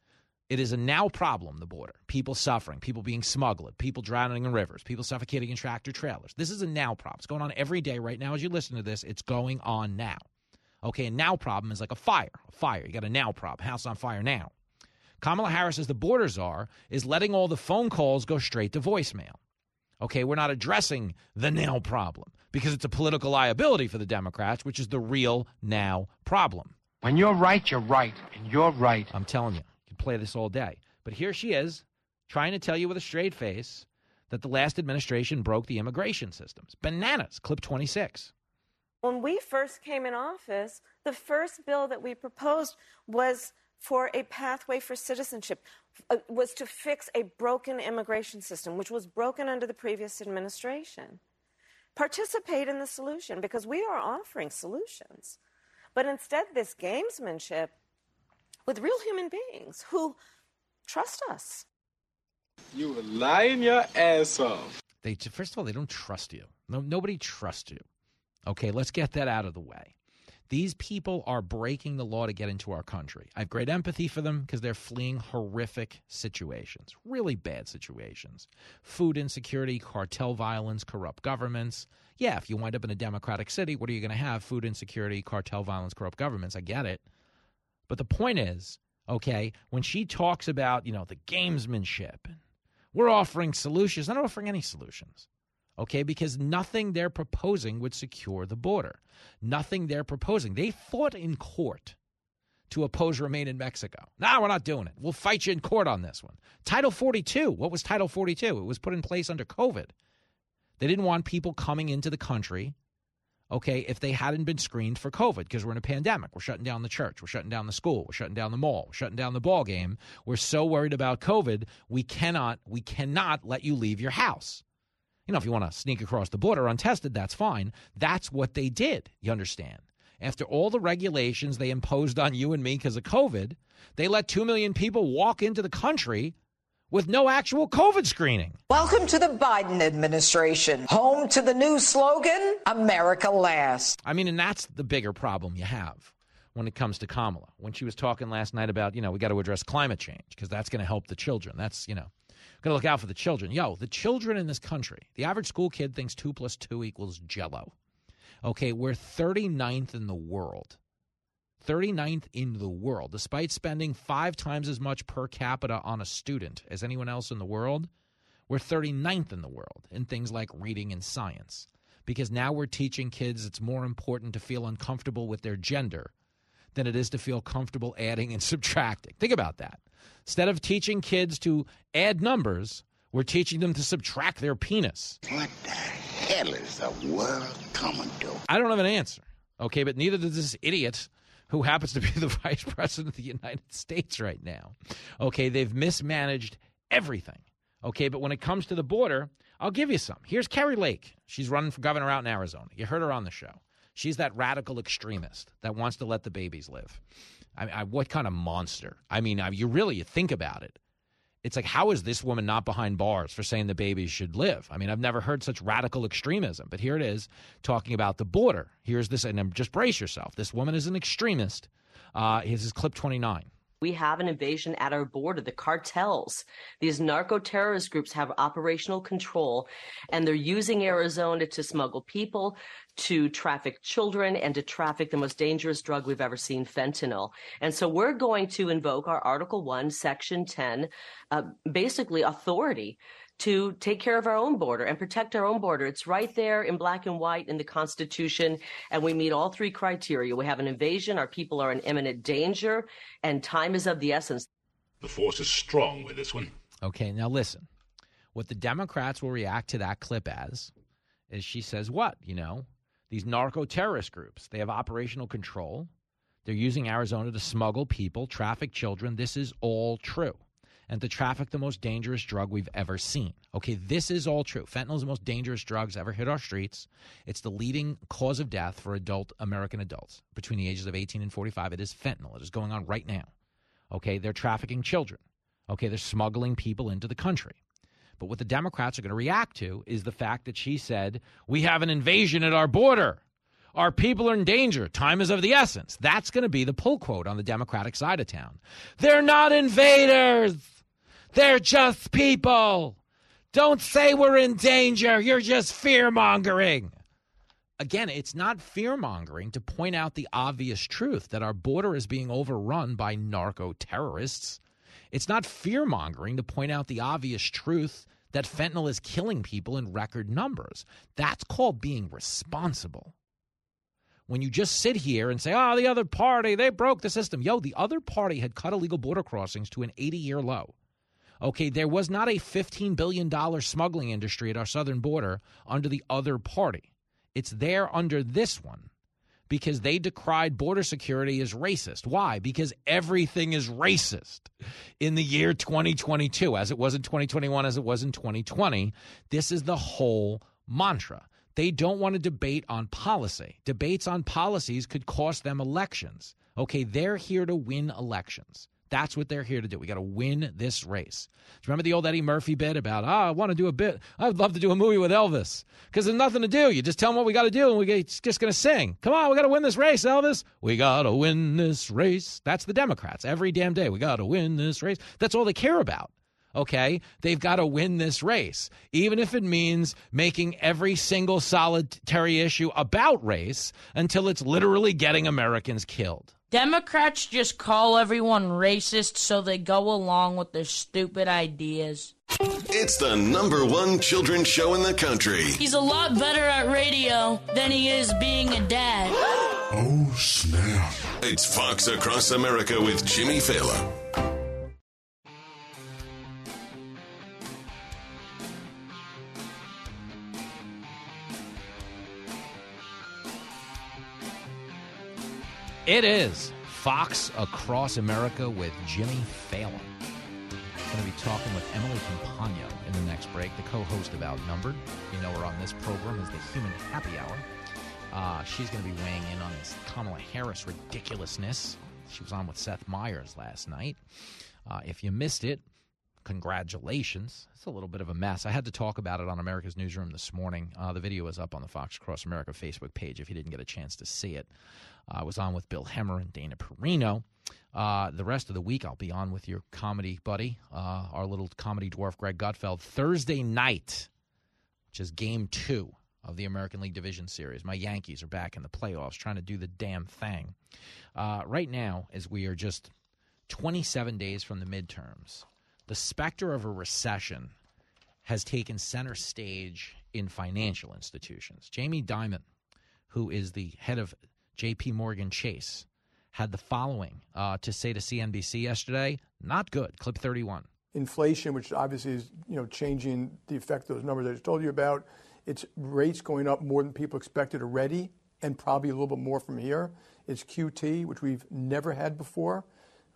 It is a now problem, the border. People suffering, people being smuggled, people drowning in rivers, people suffocating in tractor trailers. This is a now problem. It's going on every day right now as you listen to this. It's going on now. Okay, a now problem is like a fire. A fire. You got a now problem. House on fire now. Kamala Harris, as the border czar, is letting all the phone calls go straight to voicemail. Okay, we're not addressing the now problem because it's a political liability for the Democrats, which is the real now problem. When you're right, you're right, and you're right. I'm telling you, you can play this all day. But here she is, trying to tell you with a straight face that the last administration broke the immigration systems. Bananas, clip 26. When we first came in office, the first bill that we proposed was for a pathway for citizenship, uh, was to fix a broken immigration system, which was broken under the previous administration. Participate in the solution because we are offering solutions. But instead, this gamesmanship with real human beings who trust us. You were lying your ass off. They first of all, they don't trust you. No, nobody trusts you. Okay, let's get that out of the way. These people are breaking the law to get into our country. I have great empathy for them because they're fleeing horrific situations, really bad situations. Food insecurity, cartel violence, corrupt governments. Yeah, if you wind up in a democratic city, what are you going to have? Food insecurity, cartel violence, corrupt governments. I get it. But the point is, okay, when she talks about, you know, the gamesmanship, we're offering solutions. They're not offering any solutions okay? Because nothing they're proposing would secure the border. Nothing they're proposing. They fought in court to oppose remain in Mexico. Nah, we're not doing it. We'll fight you in court on this one. Title 42. What was Title 42? It was put in place under COVID. They didn't want people coming into the country, okay, if they hadn't been screened for COVID because we're in a pandemic. We're shutting down the church. We're shutting down the school. We're shutting down the mall. We're shutting down the ball game. We're so worried about COVID, we cannot, we cannot let you leave your house. You know, if you want to sneak across the border untested, that's fine. That's what they did, you understand. After all the regulations they imposed on you and me because of COVID, they let 2 million people walk into the country with no actual COVID screening. Welcome to the Biden administration, home to the new slogan, America Last. I mean, and that's the bigger problem you have when it comes to Kamala. When she was talking last night about, you know, we got to address climate change because that's going to help the children. That's, you know, Got to look out for the children. Yo, the children in this country, the average school kid thinks two plus two equals jello. Okay, we're 39th in the world. 39th in the world, despite spending five times as much per capita on a student as anyone else in the world. We're 39th in the world in things like reading and science because now we're teaching kids it's more important to feel uncomfortable with their gender than it is to feel comfortable adding and subtracting. Think about that. Instead of teaching kids to add numbers, we're teaching them to subtract their penis. What the hell is the world coming to? I don't have an answer. Okay, but neither does this idiot who happens to be the vice president of the United States right now. Okay, they've mismanaged everything. Okay, but when it comes to the border, I'll give you some. Here's Kari Lake. She's running for governor out in Arizona. You heard her on the show. She's that radical extremist that wants to let the babies live. I, I, what kind of monster? I mean, I, you really you think about it. It's like, how is this woman not behind bars for saying the babies should live? I mean, I've never heard such radical extremism, but here it is talking about the border. Here's this, and just brace yourself. This woman is an extremist. Uh, this is clip 29. We have an invasion at our border. The cartels, these narco terrorist groups have operational control, and they're using Arizona to smuggle people, to traffic children, and to traffic the most dangerous drug we've ever seen, fentanyl. And so we're going to invoke our Article 1, Section 10, uh, basically authority to take care of our own border and protect our own border. It's right there in black and white in the Constitution, and we meet all three criteria. We have an invasion, our people are in imminent danger, and time is of the essence. The force is strong with this one. Okay, now listen. What the Democrats will react to that clip as is she says, what? You know, these narco terrorist groups, they have operational control. They're using Arizona to smuggle people, traffic children. This is all true and to traffic the most dangerous drug we've ever seen. Okay, this is all true. Fentanyl is the most dangerous drugs ever hit our streets. It's the leading cause of death for adult American adults between the ages of 18 and 45. It is fentanyl. It is going on right now. Okay, they're trafficking children. Okay, they're smuggling people into the country. But what the Democrats are going to react to is the fact that she said, We have an invasion at our border. Our people are in danger. Time is of the essence. That's going to be the pull quote on the Democratic side of town. They're not invaders. They're just people. Don't say we're in danger. You're just fear mongering. Again, it's not fear mongering to point out the obvious truth that our border is being overrun by narco terrorists. It's not fear mongering to point out the obvious truth that fentanyl is killing people in record numbers. That's called being responsible. When you just sit here and say, oh, the other party, they broke the system. Yo, the other party had cut illegal border crossings to an 80 year low. Okay, there was not a $15 billion smuggling industry at our southern border under the other party. It's there under this one because they decried border security as racist. Why? Because everything is racist in the year 2022, as it was in 2021, as it was in 2020. This is the whole mantra. They don't want to debate on policy. Debates on policies could cost them elections. Okay, they're here to win elections. That's what they're here to do. We got to win this race. Do you remember the old Eddie Murphy bit about, ah, oh, I want to do a bit. I'd love to do a movie with Elvis because there's nothing to do. You just tell him what we got to do and we're just going to sing. Come on, we got to win this race, Elvis. We got to win this race. That's the Democrats every damn day. We got to win this race. That's all they care about. Okay, they've got to win this race, even if it means making every single solitary issue about race until it's literally getting Americans killed. Democrats just call everyone racist so they go along with their stupid ideas. It's the number one children's show in the country. He's a lot better at radio than he is being a dad. Oh, snap. It's Fox Across America with Jimmy Failla. It is Fox Across America with Jimmy Failla. Going to be talking with Emily Compagno in the next break, the co-host of Outnumbered. You know her on this program as the Human Happy Hour. Uh, she's going to be weighing in on this Kamala Harris ridiculousness. She was on with Seth Meyers last night. Uh, if you missed it, congratulations. It's a little bit of a mess. I had to talk about it on America's Newsroom this morning. Uh, the video is up on the Fox Across America Facebook page if you didn't get a chance to see it. I was on with Bill Hemmer and Dana Perino. Uh, the rest of the week, I'll be on with your comedy buddy, uh, our little comedy dwarf, Greg Gutfeld, Thursday night, which is game two of the American League Division Series. My Yankees are back in the playoffs trying to do the damn thing. Uh, right now, as we are just 27 days from the midterms, the specter of a recession has taken center stage in financial institutions. Jamie Dimon, who is the head of J.P. Morgan Chase, had the following uh, to say to CNBC yesterday: "Not good." Clip thirty-one. Inflation, which obviously is you know changing the effect of those numbers I just told you about. It's rates going up more than people expected already. and probably a little bit more from here. It's QT, which we've never had before.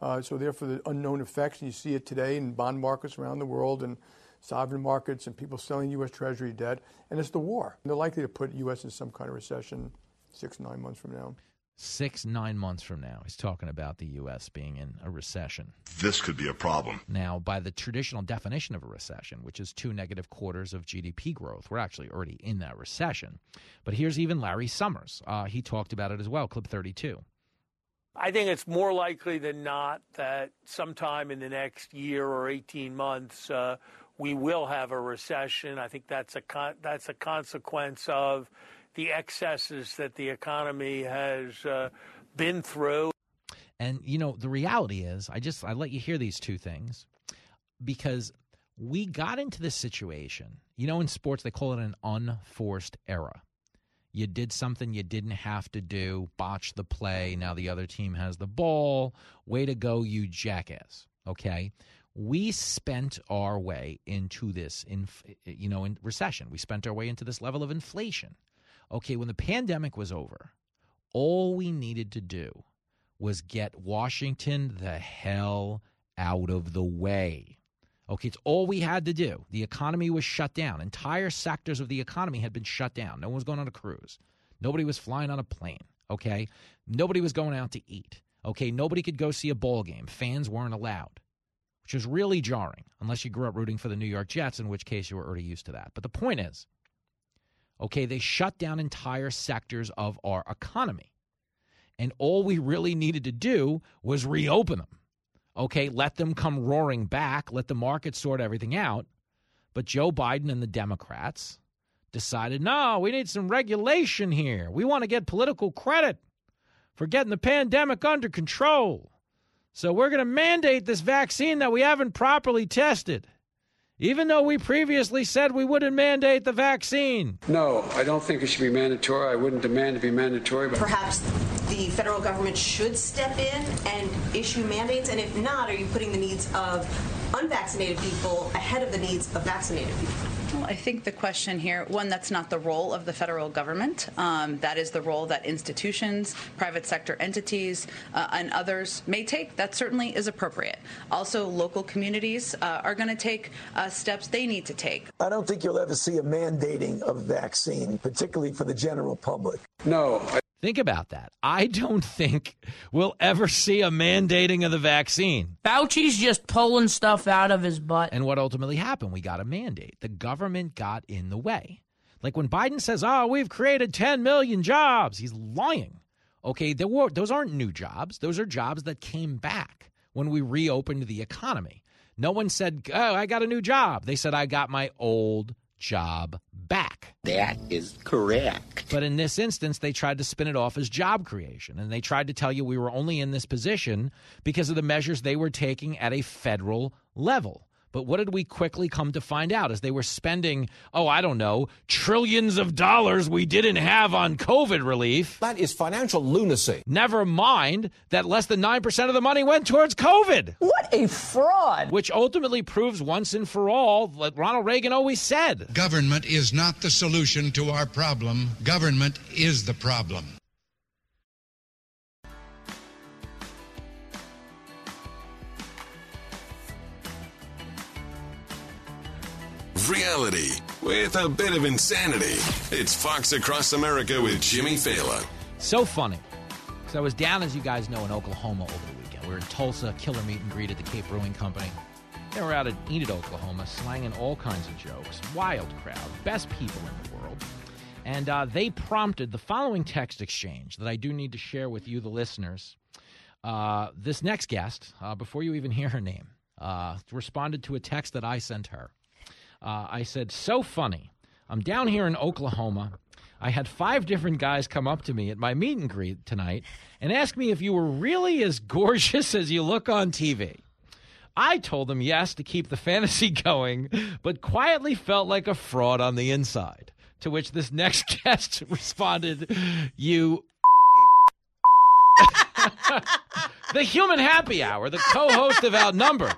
Uh, so therefore, the unknown effects, and you see it today in bond markets around the world and sovereign markets and people selling U.S. Treasury debt, and it's the war. They're likely to put U.S. in some kind of recession six, nine months from now. Six, nine months from now, he's talking about the U.S. being in a recession. This could be a problem. Now, by the traditional definition of a recession, which is two negative quarters of GDP growth, we're actually already in that recession. But here's even Larry Summers. Uh, he talked about it as well, clip 32. I think it's more likely than not that sometime in the next year or 18 months, uh, we will have a recession. I think that's a con- that's a consequence of the excesses that the economy has uh, been through. And you know, the reality is, I just I let you hear these two things because we got into this situation. You know, in sports they call it an unforced error. You did something you didn't have to do, botch the play. Now the other team has the ball. Way to go, you jackass. Okay? We spent our way into this you know, in recession. We spent our way into this level of inflation. Okay, when the pandemic was over, all we needed to do was get Washington the hell out of the way. Okay, it's all we had to do. The economy was shut down. Entire sectors of the economy had been shut down. No one was going on a cruise. Nobody was flying on a plane. Okay, nobody was going out to eat. Okay, nobody could go see a ball game. Fans weren't allowed, which was really jarring, unless you grew up rooting for the New York Jets, in which case you were already used to that. But the point is, okay, they shut down entire sectors of our economy. And all we really needed to do was reopen them. Okay, let them come roaring back, let the market sort everything out. But Joe Biden and the Democrats decided no, we need some regulation here. We want to get political credit for getting the pandemic under control. So we're going to mandate this vaccine that we haven't properly tested. Even though we previously said we wouldn't mandate the vaccine. No, I don't think it should be mandatory. I wouldn't demand to be mandatory. But Perhaps the federal government should step in and issue mandates? And if not, are you putting the needs of unvaccinated people ahead of the needs of vaccinated people? Well, I think the question here, one, that's not the role of the federal government. Um, that is the role that institutions, private sector entities, uh, and others may take. That certainly is appropriate. Also, local communities uh, are going to take uh, steps they need to take. I don't think you'll ever see a mandating of vaccine, particularly for the general public. No. I- Think about that. I don't think we'll ever see a mandating of the vaccine. Fauci's just pulling stuff out of his butt. And what ultimately happened? We got a mandate. The government got in the way. Like when Biden says, "Oh, we've created 10 million jobs," he's lying. Okay, there were, those aren't new jobs. Those are jobs that came back when we reopened the economy. No one said, "Oh, I got a new job." They said, "I got my old job back." That is correct. But in this instance, they tried to spin it off as job creation. And they tried to tell you we were only in this position because of the measures they were taking at a federal level. But what did we quickly come to find out as they were spending, oh, I don't know, trillions of dollars we didn't have on COVID relief? That is financial lunacy. Never mind that less than 9% of the money went towards COVID. What a fraud. Which ultimately proves once and for all what Ronald Reagan always said. Government is not the solution to our problem. Government is the problem. Reality with a bit of insanity. It's Fox Across America with Jimmy Failla. So funny. So I was down, as you guys know, in Oklahoma over the weekend. We were in Tulsa, killer meet and greet at the Cape Brewing Company. They were out at Enid, Oklahoma, slanging all kinds of jokes. Wild crowd, best people in the world. And uh, they prompted the following text exchange that I do need to share with you, the listeners. Uh, this next guest, uh, before you even hear her name, uh, responded to a text that I sent her. Uh, I said, So funny. I'm down here in Oklahoma. I had five different guys come up to me at my meet and greet tonight and ask me if you were really as gorgeous as you look on TV. I told them yes to keep the fantasy going, but quietly felt like a fraud on the inside. To which this next guest responded, You. the human happy hour, the co host of Outnumbered.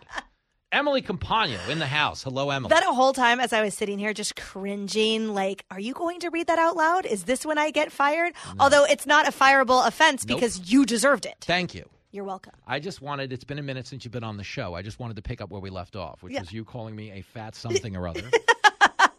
Emily Compagno in the house. Hello, Emily. That whole time as I was sitting here just cringing, like, are you going to read that out loud? Is this when I get fired? Although it's not a fireable offense Nope. because you deserved it. Thank you. You're welcome. I just wanted, it's been a minute since you've been on the show. I just wanted to pick up where we left off, which Yeah. was you calling me a fat something or other.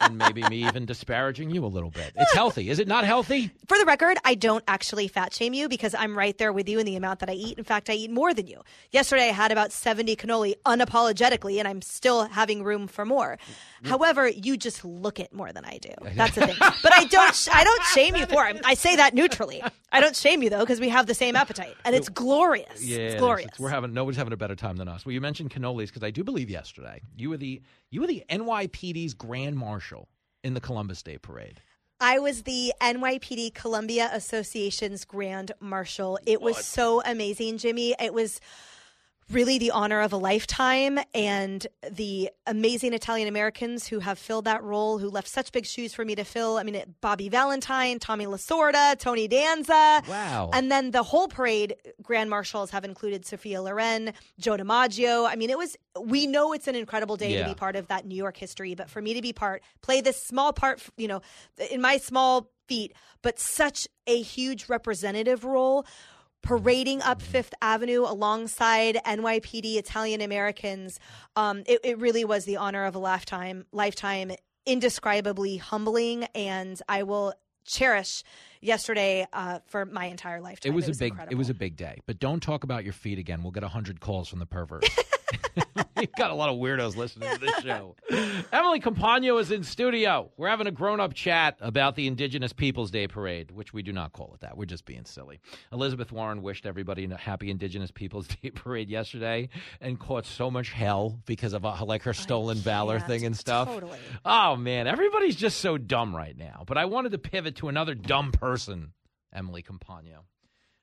And maybe me even disparaging you a little bit. It's healthy. Is it not healthy? For the record, I don't actually fat shame you because I'm right there with you in the amount that I eat. In fact, I eat more than you. Yesterday, I had about 70 cannoli unapologetically, and I'm still having room for more. However, you just look it more than I do. That's the thing. But I don't. sh- I don't shame you for it. I say that neutrally. I don't shame you though because we have the same appetite, and it's glorious. Yeah, it's glorious. It's- we're having nobody's having a better time than us. Well, you mentioned cannolis because I do believe yesterday you were the you were the NYPD's grand marshal in the Columbus Day Parade. I was the NYPD Columbia Association's Grand Marshal. It was so amazing, Jimmy. It was really the honor of a lifetime and the amazing Italian Americans who have filled that role, who left such big shoes for me to fill. I mean, Bobby Valentine, Tommy Lasorda, Tony Danza. Wow. And then the whole parade, Grand Marshals have included Sophia Loren, Joe DiMaggio. I mean, it was, we know it's an incredible day Yeah. to be part of that New York history, but for me to be part, play this small part, you know, in my small feet, but such a huge representative role, parading up Fifth Avenue alongside NYPD Italian Americans, um, it, it really was the honor of a lifetime, lifetime, indescribably humbling, and I will cherish yesterday uh, for my entire lifetime. It was, a big incredible. it was a big day. But don't talk about your feet again. We'll get hundred calls from the perverts. You've got a lot of weirdos listening to this show. Emily Compagno is in studio. We're having a grown-up chat about the Indigenous Peoples Day Parade, which we do not call it that. We're just being silly. Elizabeth Warren wished everybody a happy Indigenous Peoples Day Parade yesterday and caught so much hell because of uh, like her stolen valor thing and stuff. Totally. Oh man, everybody's just so dumb right now. But I wanted to pivot to another dumb person, Emily Compagno.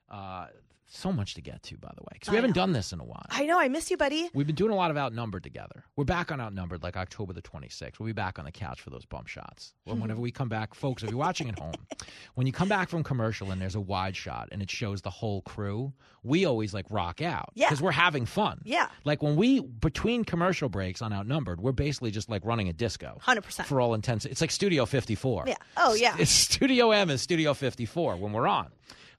Uh, so much to get to, by the way, because we I haven't know. done this in a while. I know. I miss you, buddy. We've been doing a lot of outnumbered together. We're back on outnumbered like October the 26th. We'll be back on the couch for those bump shots. Well, hmm. whenever we come back, folks, if you're watching at home, when you come back from commercial and there's a wide shot and it shows the whole crew, we always like rock out Yeah. because we're having fun. Yeah. Like when we, between commercial breaks on Outnumbered, we're basically just like running a disco. 100%. For all intents. It's like Studio 54. Yeah. Oh, yeah. It's Studio M is Studio 54 when we're on.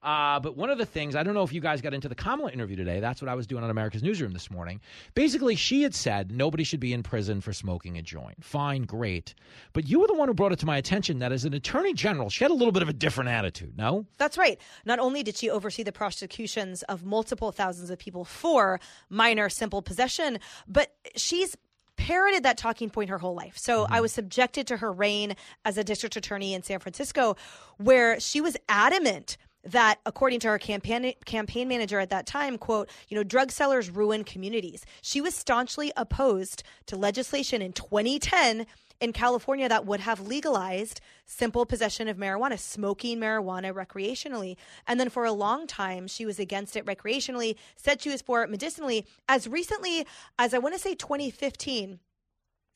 Uh, but one of the things, I don't know if you guys got into the Kamala interview today. That's what I was doing on America's Newsroom this morning. Basically, she had said nobody should be in prison for smoking a joint. Fine, great. But you were the one who brought it to my attention that as an attorney general, she had a little bit of a different attitude, no? That's right. Not only did she oversee the prosecutions of multiple thousands of people for minor simple possession, but she's parroted that talking point her whole life. So I was subjected to her reign as a district attorney in San Francisco where she was adamant that according to her campaign campaign manager at that time quote you know drug sellers ruin communities she was staunchly opposed to legislation in 2010 in California that would have legalized simple possession of marijuana, smoking marijuana recreationally. And then for a long time, she was against it recreationally, said she was for it medicinally. As recently as I want to say 2015,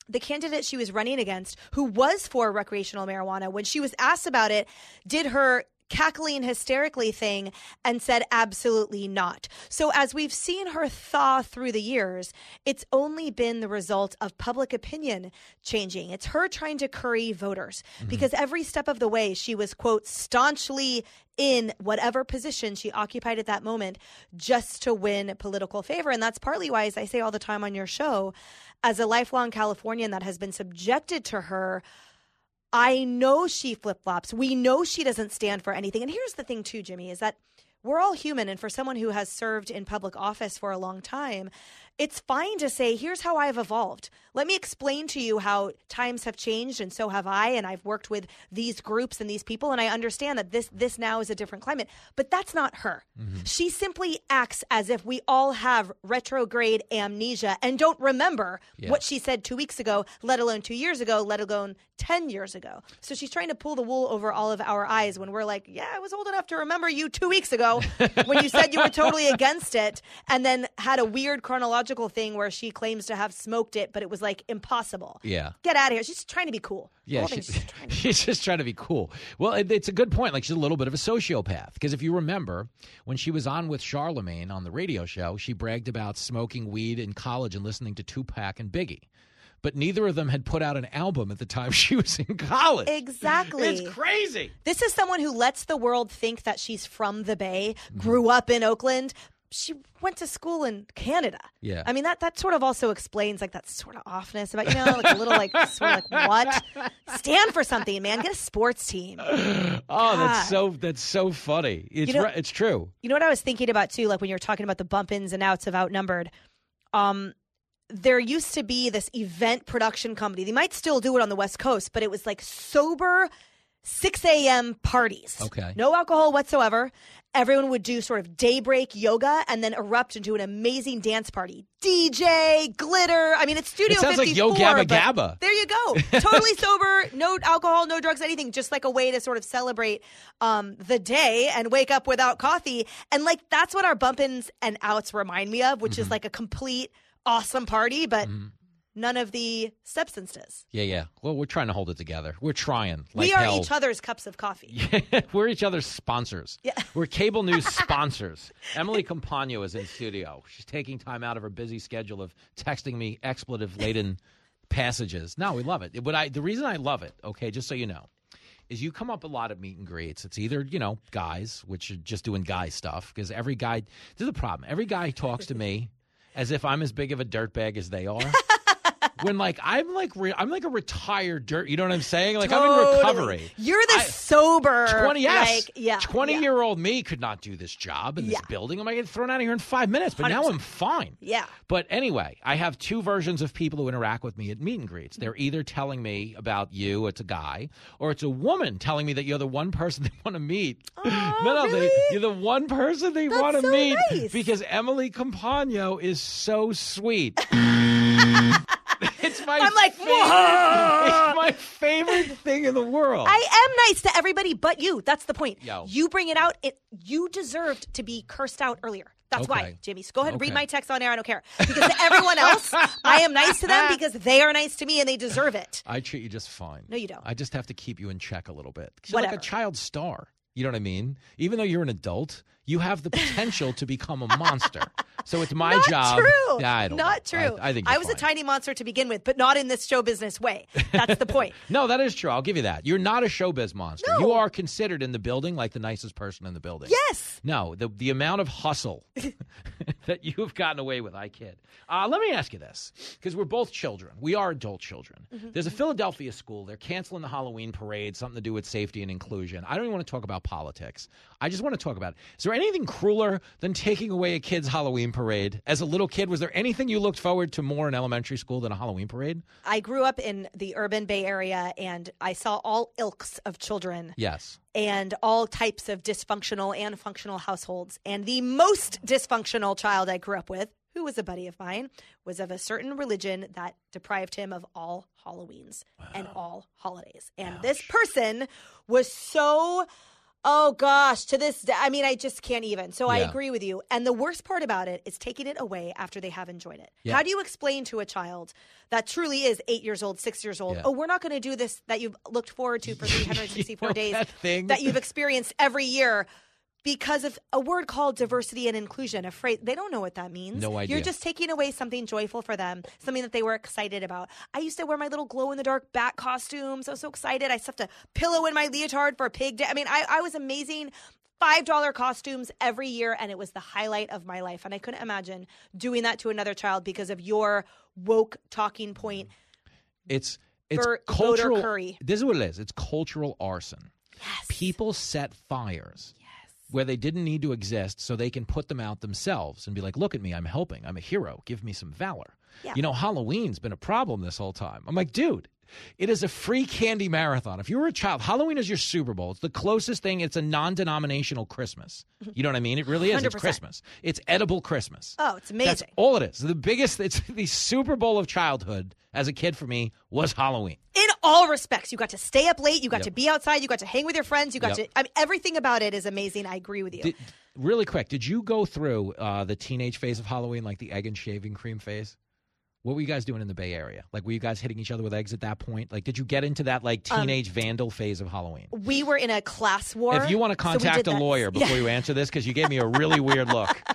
the candidate she was running against, who was for recreational marijuana, when she was asked about it, did her cackling hysterically thing and said absolutely not. So as we've seen her thaw through the years, it's only been the result of public opinion changing. It's her trying to curry voters mm-hmm. because every step of the way she was quote staunchly in whatever position she occupied at that moment just to win political favor and that's partly why as I say all the time on your show as a lifelong Californian that has been subjected to her I know she flip flops. We know she doesn't stand for anything. And here's the thing, too, Jimmy, is that we're all human. And for someone who has served in public office for a long time, it's fine to say, here's how I've evolved. Let me explain to you how times have changed, and so have I. And I've worked with these groups and these people, and I understand that this this now is a different climate. But that's not her. Mm-hmm. She simply acts as if we all have retrograde amnesia and don't remember Yeah. what she said two weeks ago, let alone two years ago, let alone 10 years ago. So she's trying to pull the wool over all of our eyes when we're like, yeah, I was old enough to remember you two weeks ago when you said you were totally against it and then had a weird chronological psychological thing where she claims to have smoked it, but it was like impossible. Yeah. Get out of here. She's just trying to be cool. Yeah, she, trying to- she's just trying to be cool. Well, it, it's a good point. Like she's a little bit of a sociopath because if you remember when she was on with Charlemagne on the radio show, she bragged about smoking weed in college and listening to Tupac and Biggie. But neither of them had put out an album at the time she was in college. Exactly. It's crazy. This is someone who lets the world think that she's from the Bay, grew up in Oakland. She went to school in Canada. Yeah. I mean that that sort of also explains like that sort of offness about you know like a little like sort of like what stand for something man get a sports team. Oh, God. that's so that's so funny. It's You know- it's true. You know what I was thinking about too, like when you were talking about the bump ins and outs of outnumbered. Um, there used to be this event production company. They might still do it on the West Coast, but it was like sober 6 a.m. parties. Okay. No alcohol whatsoever. Everyone would do sort of daybreak yoga and then erupt into an amazing dance party. DJ, glitter. I mean, it's Studio It sounds like 54. Yo Gabba Gabba. There you go. Totally sober, no alcohol, no drugs, anything. Just like a way to sort of celebrate um, the day and wake up without coffee. And like that's what our bump ins and outs remind me of, which Mm-hmm. is like a complete awesome party, but none of the substances. Yeah, yeah. Well, we're trying to hold it together. We're trying. we are hell. each other's cups of coffee. We're each other's sponsors. Yeah. We're cable news sponsors. Emily Compagno is in studio. She's taking time out of her busy schedule of texting me expletive laden passages. No, we love it. But I, the reason I love it, okay, just so you know, is you come up a lot at meet and greets. It's either, you know, guys, which are just doing guy stuff, because every guy, this is the problem. Every guy talks to me as if I'm as big of a dirtbag as they are. When like I'm like re- I'm like a retired dirt. You know what I'm saying? Like I'm in recovery. You're the sober. Twenty yes, Like, yeah. Twenty yeah. year old me could not do this job in this Yeah. building. I might get thrown out of here in five minutes. But now 100%. I'm fine. Yeah. But anyway, I have two versions of people who interact with me at meet and greets. They're either telling me about you, it's a guy, or it's a woman telling me that you're the one person they want to meet. no, no, they, you're the one person they That's want to so meet nice. because Emily Compagno is so sweet. it's my I'm like, favorite, it's my favorite thing in the world. I am nice to everybody but you. That's the point. Yo. You bring it out. It you deserved to be cursed out earlier. That's why, Okay. Jimmy. So go ahead and read my text on air. I don't care. Because to everyone else, I am nice to them because they are nice to me and they deserve it. I treat you just fine. No, you don't. I just have to keep you in check a little bit. You're like a child star. You know what I mean? Even though you're an adult, you have the potential to become a monster. So it's my not job. True. Yeah, I don't not know. true. I, I think I was fine. a tiny monster to begin with, but not in this show business way. That's the point. No, that is true. I'll give you that. You're not a showbiz monster. No. You are considered in the building like the nicest person in the building. yes. No, the the amount of hustle that you have gotten away with, I kid. Uh, let me ask you this, because we're both children. We are adult children. Mm-hmm. There's a Philadelphia school. They're canceling the Halloween parade, something to do with safety and inclusion. I don't even want to talk about politics. I just want to talk about it. Is there anything crueler than taking away a kid's Halloween parade? As a little kid, was there anything you looked forward to more in elementary school than a Halloween parade? I grew up in the urban Bay Area and I saw all ilks of children. Yes. and all types of dysfunctional and functional households. And the most dysfunctional child I grew up with, who was a buddy of mine, was of a certain religion that deprived him of all Halloweens and all holidays. And this person was so. Oh gosh, to this day, I mean, I just can't even. So I Yeah. agree with you. And the worst part about it is taking it away after they have enjoyed it. Yeah. How do you explain to a child that truly is eight years old, six years old, Yeah. oh, we're not going to do this that you've looked forward to for 364 know days that thing? that you've experienced every year because of a word called diversity and inclusion. A phrase they don't know what that means. No idea. You're just taking away something joyful for them, something that they were excited about. I used to wear my little glow in the dark bat costumes. I was so excited. I stuffed a pillow in my leotard for a pig day. I mean, I, I was amazing. Five dollar costumes every year, and it was the highlight of my life. And I couldn't imagine doing that to another child because of your woke talking point. It's it's voter cultural. curry. This is what it is. It's cultural arson. Yes. People set fires where they didn't need to exist, so they can put them out themselves and be like, "Look at me, I'm helping. I'm a hero. Give me some valor." Yeah. You know, Halloween's been a problem this whole time. I'm like, dude. It is a free candy marathon. If you were a child, Halloween is your Super Bowl. It's the closest thing. It's a non-denominational Christmas. You know what I mean? It really is. It's 100%. Christmas. It's edible Christmas. Oh, it's That's amazing. all it is. The biggest. It's the Super Bowl of childhood as a kid for me was Halloween. in all respects. You got to stay up late. You got Yep. to be outside. You got to hang with your friends. You got Yep. to. I mean, everything about it is amazing. I agree with you. Did, really quick, did you go through uh, the teenage phase of Halloween, like the egg and shaving cream phase? What were you guys doing in the Bay Area? Like, were you guys hitting each other with eggs at that point? Like, did you get into that like Um, teenage vandal phase of Halloween? we were in a class war. If you want to contact did a that. lawyer before Yeah. you answer this, because you gave me a really weird look.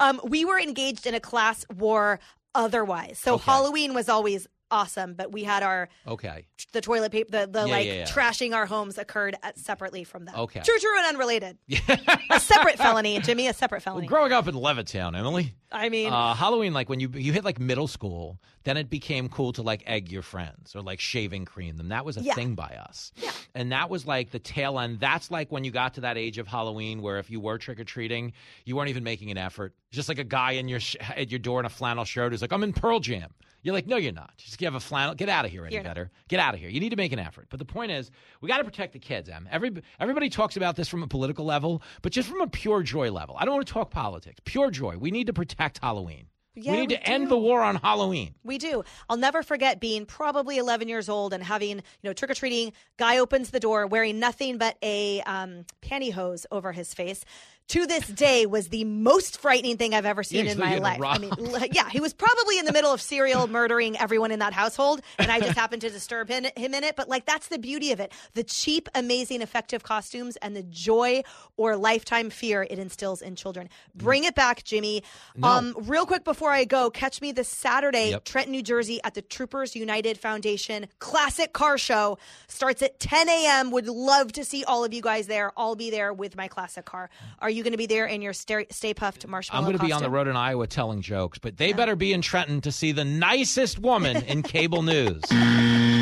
Um, we were engaged in a class war otherwise. So Okay. Halloween was always awesome, but we had our Okay. the toilet paper, the, the Yeah, like yeah, yeah. trashing our homes occurred at, separately from that. Okay. True, true, and unrelated. a separate felony, Jimmy. A separate felony. Growing up in Levittown, Emily. I mean, Uh, Halloween, like when you you hit like middle school, then it became cool to like egg your friends or like shaving cream them. That was a thing by us, Yeah. and that was like the tail end. That's like when you got to that age of Halloween where if you were trick or treating, you weren't even making an effort. Just like a guy in your sh- at your door in a flannel shirt who's like, "I'm in Pearl Jam." You're like, no, you're not. Just have a flannel. Get out of here, any better. Get out of here. You need to make an effort. But the point is, we got to protect the kids, Em. Every, everybody talks about this from a political level, but just from a pure joy level. I don't want to talk politics. Pure joy. We need to protect Halloween. Yeah, we need we to end the war on Halloween. We do. I'll never forget being probably 11 years old and having, you know, trick or treating. Guy opens the door wearing nothing but a um, pantyhose over his face. To this day, was the most frightening thing I've ever seen in my life. I mean, yeah, he was probably in the middle of serial murdering everyone in that household, and I just happened to disturb him, him in it. But like, that's the beauty of it: the cheap, amazing, effective costumes and the joy or lifetime fear it instills in children. Bring it back, Jimmy. No. Um, real quick before I go, catch me this Saturday, Yep. Trenton, New Jersey, at the Troopers United Foundation Classic Car Show. Starts at 10 a.m. Would love to see all of you guys there. I'll be there with my classic car. Are you going to be there in your Stay, stay Puft marshmallow I'm going to be on the road in Iowa telling jokes, but they better be in Trenton to see the nicest woman in cable news.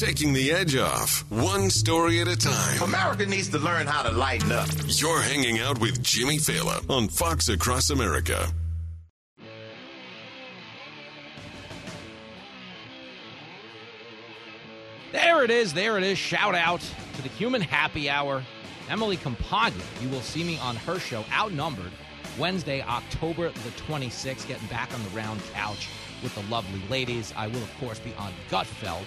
Taking the edge off, one story at a time. America needs to learn how to lighten up. You're hanging out with Jimmy Failla on Fox Across America. There it is. There it is. Shout out to the Human Happy Hour. Emily Compagno. You will see me on her show, Outnumbered, Wednesday, October the 26th, getting back on the round couch with the lovely ladies. I will, of course, be on Gutfeld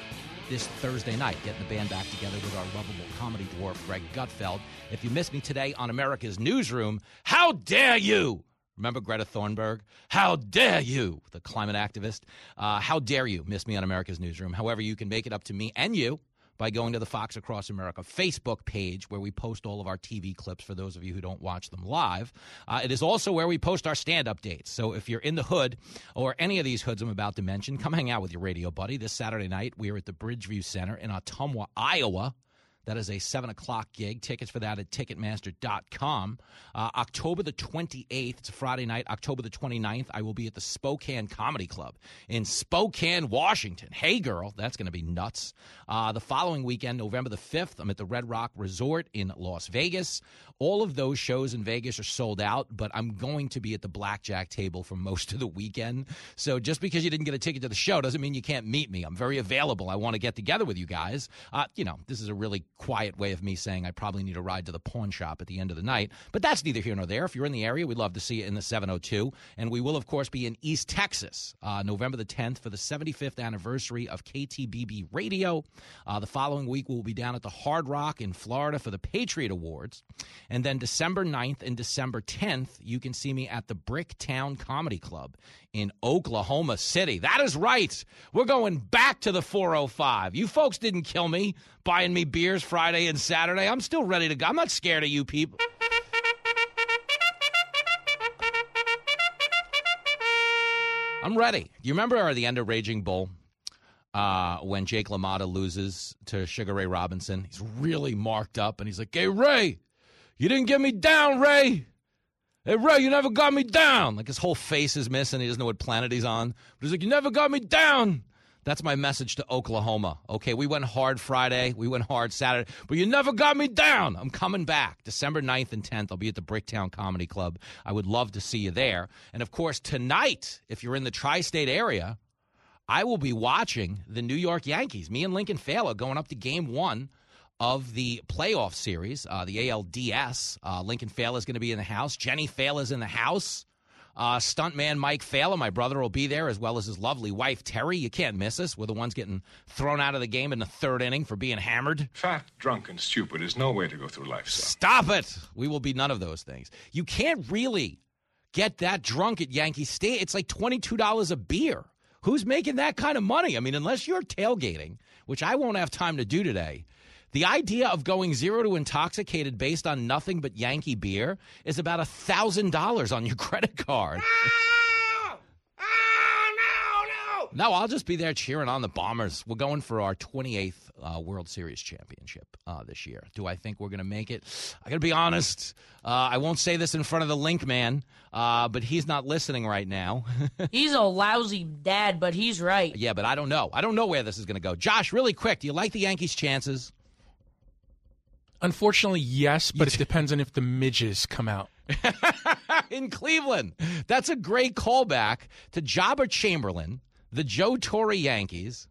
this Thursday night, getting the band back together with our lovable comedy dwarf, Greg Gutfeld. If you missed me today on America's Newsroom, how dare you? Remember Greta Thunberg? How dare you, the climate activist? Uh, how dare you miss me on America's Newsroom? However, you can make it up to me and you by going to the Fox Across America Facebook page where we post all of our TV clips for those of you who don't watch them live. Uh, it is also where we post our stand up dates. So if you're in the hood or any of these hoods I'm about to mention, come hang out with your radio buddy. This Saturday night, we are at the Bridgeview Center in Ottumwa, Iowa. That is a 7 o'clock gig. Tickets for that at Ticketmaster.com. Uh, October the 28th, it's a Friday night. October the 29th, I will be at the Spokane Comedy Club in Spokane, Washington. Hey, girl, that's going to be nuts. Uh, the following weekend, November the 5th, I'm at the Red Rock Resort in Las Vegas. All of those shows in Vegas are sold out, but I'm going to be at the blackjack table for most of the weekend. So just because you didn't get a ticket to the show doesn't mean you can't meet me. I'm very available. I want to get together with you guys. Uh, you know, this is a really quiet way of me saying I probably need a ride to the pawn shop at the end of the night, but that's neither here nor there. If you're in the area, we'd love to see you in the 702. And we will, of course, be in East Texas uh, November the 10th for the 75th anniversary of KTBB Radio. Uh, the following week, we'll be down at the Hard Rock in Florida for the Patriot Awards. And then December 9th and December 10th, you can see me at the Bricktown Comedy Club in Oklahoma City. That is right. We're going back to the 405. You folks didn't kill me buying me beers Friday and Saturday. I'm still ready to go. I'm not scared of you people. I'm ready. You remember the end of Raging Bull? Uh, when Jake LaMotta loses to Sugar Ray Robinson, he's really marked up and he's like, Hey, Ray, you didn't get me down, Ray. Hey, Ray, you never got me down. Like his whole face is missing. He doesn't know what planet he's on. But he's like, You never got me down. That's my message to Oklahoma. Okay, we went hard Friday. We went hard Saturday. But you never got me down. I'm coming back. December 9th and 10th, I'll be at the Bricktown Comedy Club. I would love to see you there. And of course, tonight, if you're in the tri state area, I will be watching the New York Yankees. Me and Lincoln Failla going up to game one of the playoff series, uh, the ALDS. Uh, Lincoln Failla is going to be in the house. Jenny Failla is in the house. Uh, stuntman Mike Failla, my brother, will be there, as well as his lovely wife, Terry. You can't miss us. We're the ones getting thrown out of the game in the third inning for being hammered. Fat, drunk, and stupid is no way to go through life. Stop it. We will be none of those things. You can't really get that drunk at Yankee State. It's like $22 a beer. Who's making that kind of money? I mean, unless you're tailgating, which I won't have time to do today. The idea of going zero to intoxicated based on nothing but Yankee beer is about a thousand dollars on your credit card. No, I'll just be there cheering on the Bombers. We're going for our 28th uh, World Series championship uh, this year. Do I think we're going to make it? I got to be honest. Uh, I won't say this in front of the Link Man, uh, but he's not listening right now. he's a lousy dad, but he's right. Yeah, but I don't know. I don't know where this is going to go. Josh, really quick, do you like the Yankees' chances? Unfortunately, yes, but it depends on if the midges come out. in Cleveland. That's a great callback to Joba Chamberlain, the Joe Torre Yankees,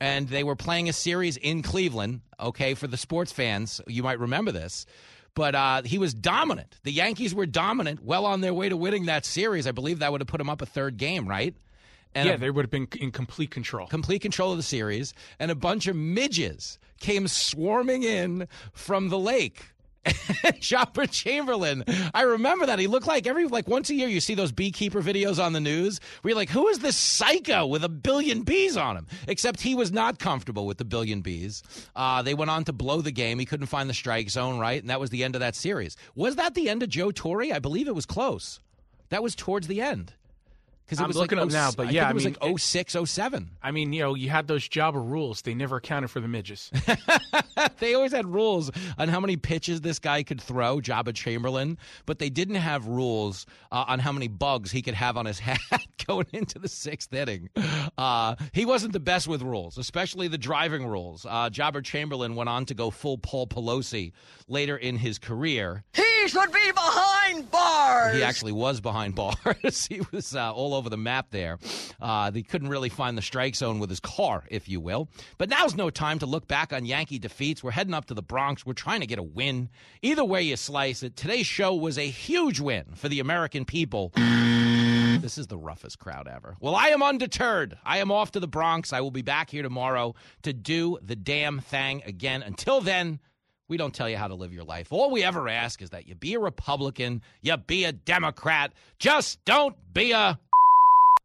and they were playing a series in Cleveland. Okay, for the sports fans, you might remember this. But uh, he was dominant. The Yankees were dominant, well on their way to winning that series. I believe that would have put him up a third game, right? And yeah, a, they would have been in complete control. Complete control of the series. And a bunch of midges came swarming in from the lake. Joba Chamberlain. I remember that. He looked like every like once a year you see those beekeeper videos on the news where you're like, who is this psycho with a billion bees on him? Except he was not comfortable with the billion bees. Uh, they went on to blow the game. He couldn't find the strike zone, right? And that was the end of that series. Was that the end of Joe Torre? I believe it was close. That was towards the end. Because it was looking like, up now, but yeah, it was I mean, like 06, 07. I mean, you know, you had those Joba rules. They never accounted for the midges. they always had rules on how many pitches this guy could throw, Joba Chamberlain, but they didn't have rules uh, on how many bugs he could have on his hat going into the sixth inning. Uh, he wasn't the best with rules, especially the driving rules. Uh, Joba Chamberlain went on to go full Paul Pelosi later in his career. He should be behind bars. He actually was behind bars. he was uh, all over the map there. Uh, they couldn't really find the strike zone with his car, if you will. But now's no time to look back on Yankee defeats. We're heading up to the Bronx. We're trying to get a win. Either way you slice it, today's show was a huge win for the American people. This is the roughest crowd ever. Well, I am undeterred. I am off to the Bronx. I will be back here tomorrow to do the damn thing again. Until then, we don't tell you how to live your life. All we ever ask is that you be a Republican, you be a Democrat. Just don't be a.